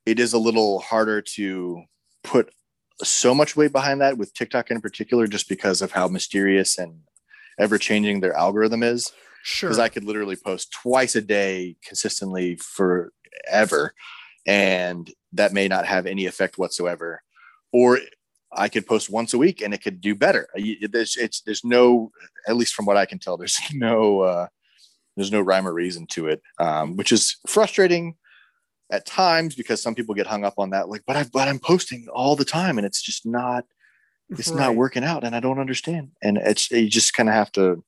it is a little harder to put so much weight behind that with TikTok in particular, just because of how mysterious and ever changing their algorithm is. Sure. Because I could literally post twice a day consistently forever, and that may not have any effect whatsoever. Or I could post once a week and it could do better. There's it's there's no, at least from what I can tell, there's no uh, there's no rhyme or reason to it, um, which is frustrating at times because some people get hung up on that. Like, but I but I'm posting all the time and it's just not it's right. not working out and I don't understand. And it's you just kind of have to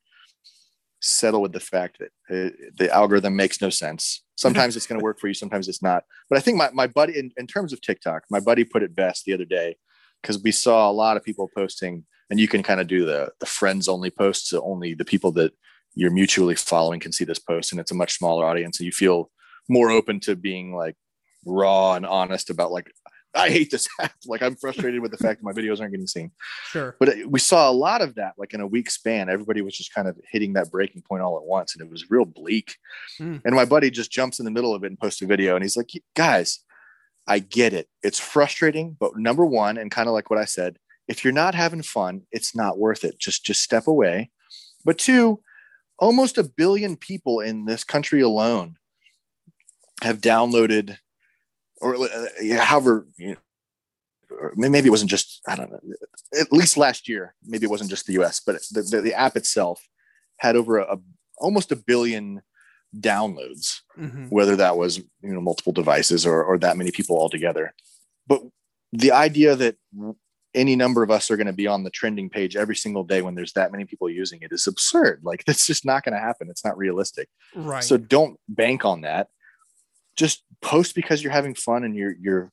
settle with the fact that it, uh, the algorithm makes no sense. Sometimes it's going to work for you, sometimes it's not. But I think my, my buddy, in, in terms of TikTok, my buddy put it best the other day because we saw a lot of people posting, and you can kind of do the, the friends only posts, so only the people that you're mutually following can see this post, and it's a much smaller audience. And you feel more open to being like raw and honest about like I hate this app. Like I'm frustrated with the fact that my videos aren't getting seen. Sure. But we saw a lot of that, like in a week span. Everybody was just kind of hitting that breaking point all at once, and it was real bleak. Mm. And my buddy just jumps in the middle of it and posts a video, and he's like, "Guys, I get it. It's frustrating, but number one, and kind of like what I said, if you're not having fun, it's not worth it. Just just step away. But two, almost a billion people in this country alone have downloaded or uh, however, you know, maybe it wasn't just I don't know. At least last year, maybe it wasn't just the U.S., but the, the, the app itself had over a, a, almost a billion downloads, mm-hmm. whether that was you know multiple devices or or that many people altogether. But the idea that any number of us are going to be on the trending page every single day when there's that many people using it is absurd. Like that's just not going to happen. It's not realistic. Right. So don't bank on that just post because you're having fun and you're you're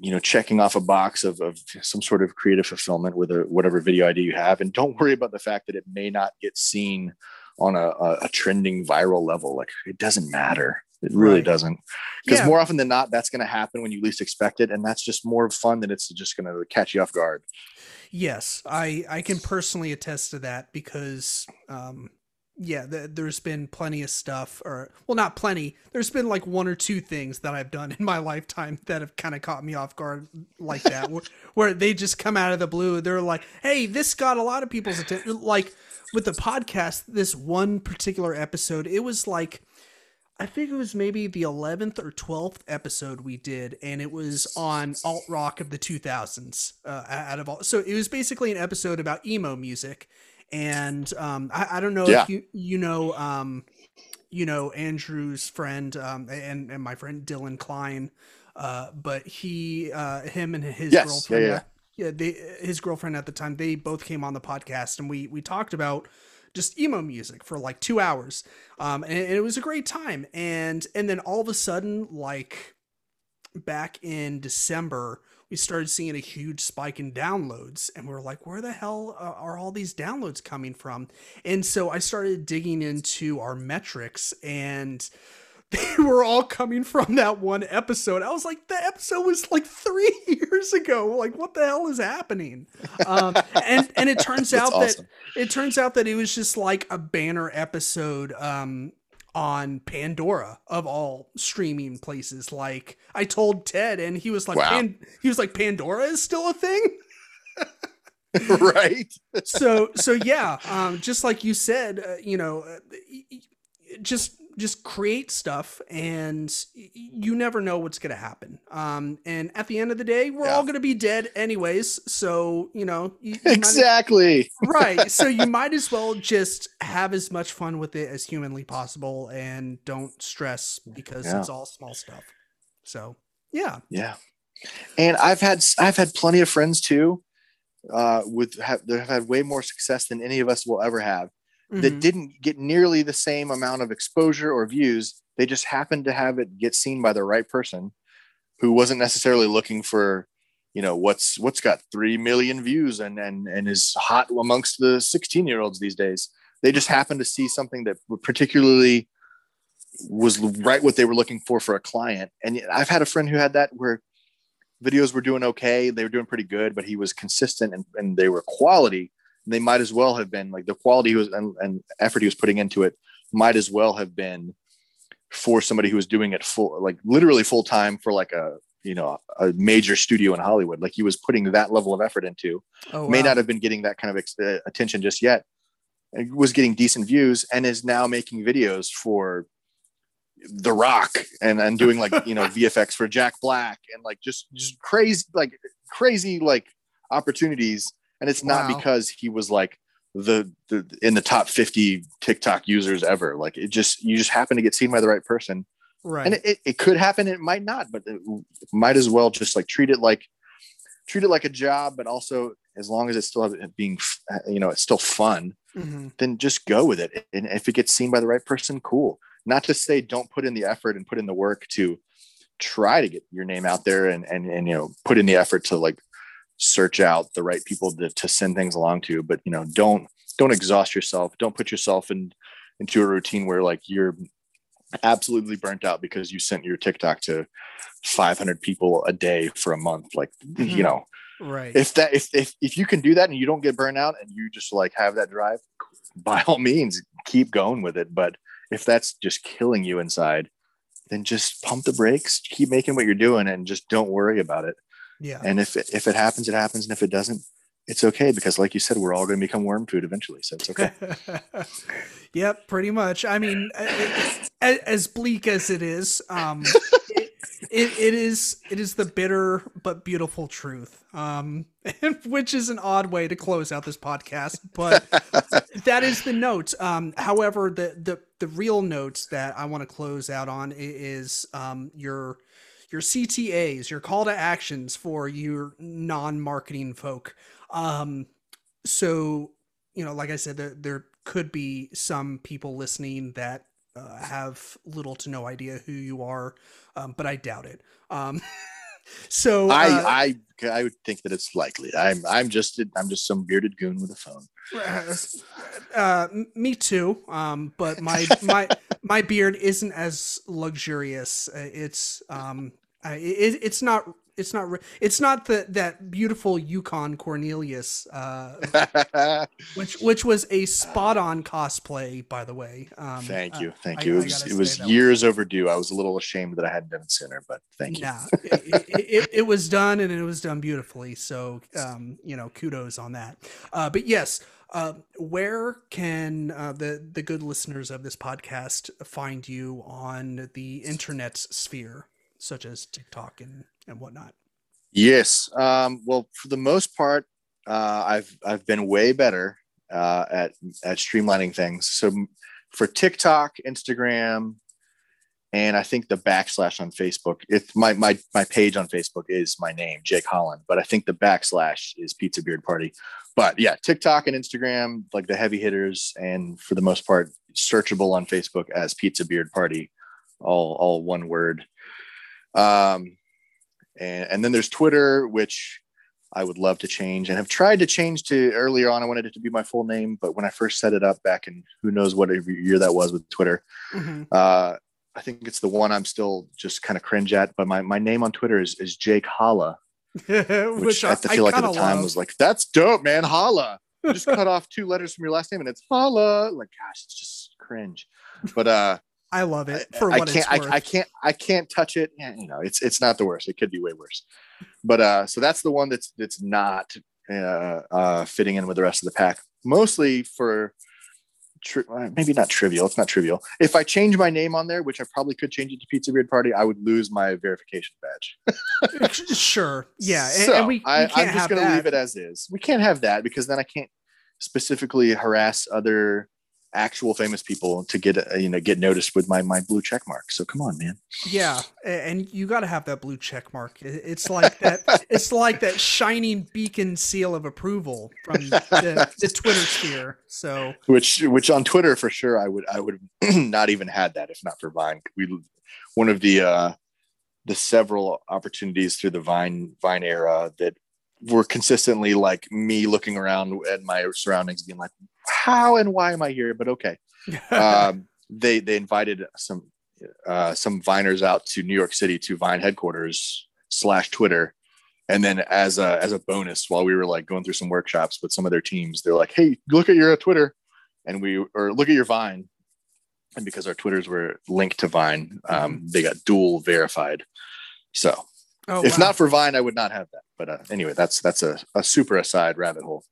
you know checking off a box of, of some sort of creative fulfillment with a whatever video idea you have. And don't worry about the fact that it may not get seen on a, a, a trending viral level. Like it doesn't matter. It really right. doesn't. Because yeah. more often than not that's going to happen when you least expect it. And that's just more fun than it's just going to catch you off guard. Yes i i can personally attest to that because um yeah, the, there's been plenty of stuff, or well, not plenty. There's been like one or two things that I've done in my lifetime that have kind of caught me off guard like that, where, where, they just come out of the blue. They're like, "Hey, this got a lot of people's attention." Like with the podcast, this one particular episode, it was like, I think it was maybe the 11th or 12th episode we did, and it was on alt rock of the 2000s. Uh, out of all, so it was basically an episode about emo music and um, I, I, don't know yeah. if you you know um, you know Andrew's friend um, and and my friend Dylan Klein, uh, but he uh, him and his yes. girlfriend. Yeah, yeah. yeah, they his girlfriend at the time they both came on the podcast and we we talked about just emo music for like two hours um and, and, it was a great time and and then all of a sudden like back in december we started seeing a huge spike in downloads and we are like where the hell are all these downloads coming from and so i started digging into our metrics and they were all coming from that one episode. I was like, the episode was like three years ago. Like, what the hell is happening? Um, and and it turns out awesome. that it turns out that it was just like a banner episode um, on Pandora of all streaming places. Like I told Ted, and he was like, wow. Pan- he was like, Pandora is still a thing. right. so so yeah, um, just like you said, uh, you know, uh, just just create stuff and you never know what's going to happen. Um, and at the end of the day, we're yeah. all going to be dead anyways. So, you know, you, you exactly. right. So you might as well just have as much fun with it as humanly possible and don't stress because yeah. it's all small stuff. So, yeah. Yeah. And I've had, I've had plenty of friends too, uh, with have, that have had way more success than any of us will ever have mm-hmm. that didn't get nearly the same amount of exposure or views. They just happened to have it get seen by the right person who wasn't necessarily looking for, you know, what's what's got three million views and and and is hot amongst the 16 year olds these days. They just happened to see something that particularly was right what they were looking for for a client. And I've had a friend who had that where videos were doing okay. They were doing pretty good, but he was consistent and, and they were quality. They might as well have been like the quality he was and, and effort he was putting into it might as well have been for somebody who was doing it full, like literally full time for like a you know a major studio in Hollywood. Like he was putting that level of effort into. Oh, wow. May not have been getting that kind of ex- uh, attention just yet. It was getting decent views and is now making videos for the Rock and and doing like you know VFX for Jack Black and like just just crazy like crazy like opportunities. And it's not wow. because he was like the, the in the top 50 TikTok users ever. Like it just you just happen to get seen by the right person. Right. And it, it could happen, it might not, but it might as well just like treat it like treat it like a job, but also as long as it's still being you know it's still fun, mm-hmm. then just go with it. And if it gets seen by the right person, cool. Not to say don't put in the effort and put in the work to try to get your name out there and and and you know put in the effort to like search out the right people to, to send things along to but you know don't don't exhaust yourself. Don't put yourself in into a routine where like you're absolutely burnt out because you sent your tiktok to 500 people a day for a month like mm-hmm. you know. Right. If that if, if if you can do that and you don't get burnt out and you just like have that drive by all means keep going with it. But if that's just killing you inside then just pump the brakes keep making what you're doing and just don't worry about it yeah. And if it, if it happens, it happens, and if it doesn't, it's okay because, like you said, we're all going to become worm food eventually. So it's okay. yep, pretty much. I mean, as bleak as it is, um, it, it, it is it is the bitter but beautiful truth. Um, which is an odd way to close out this podcast, but that is the note. Um, however, the the the real notes that I want to close out on is um your your CTAs, your call to actions for your non-marketing folk. Um, so, you know, like I said, there, there could be some people listening that uh, have little to no idea who you are, um, but I doubt it. Um, so uh, I, I, I would think that it's likely. I'm, I'm just, I'm just some bearded goon with a phone. Uh, uh me too. Um, but my, my, my beard isn't as luxurious. Uh, it's, um, uh, it, it's not it's not it's not the that beautiful Yukon Cornelius, uh, which which was a spot on cosplay, by the way. Um, thank you, thank I, you. it was, it was years overdue. I was a little ashamed that I hadn't done it sooner, but thank you. Yeah, it, it, it, was done and it was done beautifully. So um, you know, kudos on that. Uh, but yes. Uh, where can uh, the the good listeners of this podcast find you on the internet sphere? Such as TikTok and, and whatnot? Yes. Um, well, for the most part, uh, I've I've been way better uh, at at streamlining things. So for TikTok, Instagram, and I think the backslash on Facebook. It's my my my page on Facebook is my name, Jake Holland, but I think the backslash is Pizza Beard Party. But yeah, TikTok and Instagram, like the heavy hitters, and for the most part, searchable on Facebook as Pizza Beard Party, all all one word. Um, and, and then there's Twitter, which I would love to change and have tried to change to earlier on. I wanted it to be my full name, but when I first set it up back in who knows what year that was with Twitter, mm-hmm. uh, I think it's the one I'm still just kind of cringe at. But my, my name on Twitter is, is Jake Holla, which, which I, I feel I like at the time love. was like, that's dope, man. Holla. just cut off two letters from your last name and it's Holla. Like, gosh, it's just cringe. But uh, I love it for I, what I can't, I, I, can't, I can't touch it. You know, it's it's not the worst. It could be way worse. But uh, so that's the one that's that's not uh, uh, fitting in with the rest of the pack. Mostly for tri- uh, maybe not trivial. It's not trivial. If I change my name on there, which I probably could change it to Pizza Beard Party, I would lose my verification badge. sure. Yeah. And, so and we, we I, am just going to leave it as is. We can't have that because then I can't specifically harass other actual famous people to get uh, you know get noticed with my my blue check mark. So come on, man. Yeah, and you got to have that blue check mark. It's like that. it's like that shining beacon seal of approval from the, the Twitter sphere. So which which on Twitter for sure I would I would not even had that if not for Vine. We one of the uh the several opportunities through the Vine Vine era that were consistently like me looking around at my surroundings being like how and why am I here? But okay. um, they they invited some uh, some Viners out to New York City to Vine headquarters slash Twitter And then as a as a bonus, while we were like going through some workshops with some of their teams, they're like, "Hey, look at your Twitter," and we or look at your Vine, and because our Twitters were linked to Vine, um, they got dual verified. So Oh, if wow. not for Vine, I would not have that. But uh, anyway, that's that's a, a super aside rabbit hole.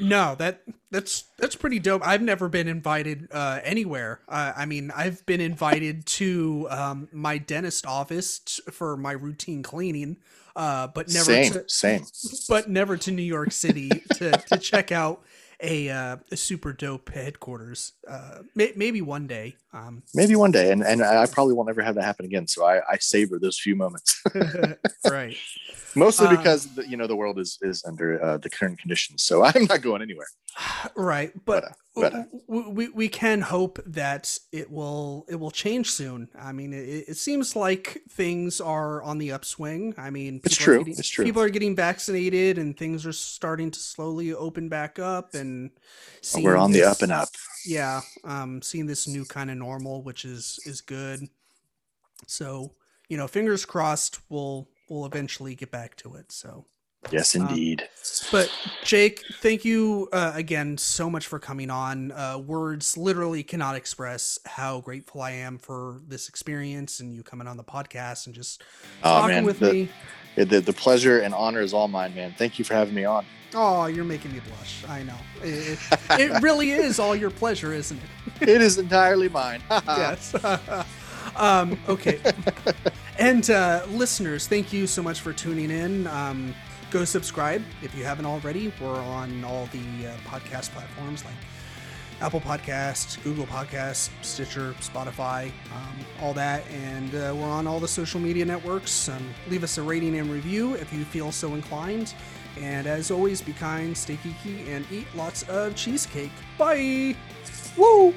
No, that that's that's pretty dope. I've never been invited uh, anywhere. Uh, I mean, I've been invited to um, my dentist office t- for my routine cleaning, uh, but never same, to, same. but never to New York City to, to check out a, uh, a super dope headquarters. Uh, may, maybe one day. Um, Maybe one day, and and I probably won't ever have that happen again. So I, I savor those few moments, right. mostly Um, because the, you know the world is is under uh, the current conditions. So I'm not going anywhere. Right, but But, w- we we can hope that it will it will change soon. I mean, it, it seems like things are on the upswing. I mean, It's true, getting- it's true. People are getting vaccinated, and things are starting to slowly open back up. And seeing We're on the up and up. Yeah, um, seeing this new kind of normal, which is is good. So you know, fingers crossed, we'll we'll eventually get back to it. So. Yes, Um, indeed. But Jake, thank you uh, again so much for coming on. Uh, words literally cannot express how grateful I am for this experience and you coming on the podcast and just oh talking man, with the, me. the the pleasure and honor is all mine, man. Thank you for having me on. Oh, you're making me blush. I know. It, it, it really is all your pleasure, isn't it? it is entirely mine. yes. um, okay. and uh, listeners, thank you so much for tuning in. Um, go subscribe if you haven't already. We're on all the uh, podcast platforms like Apple Podcasts, Google Podcasts, Stitcher, Spotify, um, all that. And uh, we're on all the social media networks. Um, leave us a rating and review if you feel so inclined. And as always, be kind, stay geeky, and eat lots of cheesecake. Bye! Woo!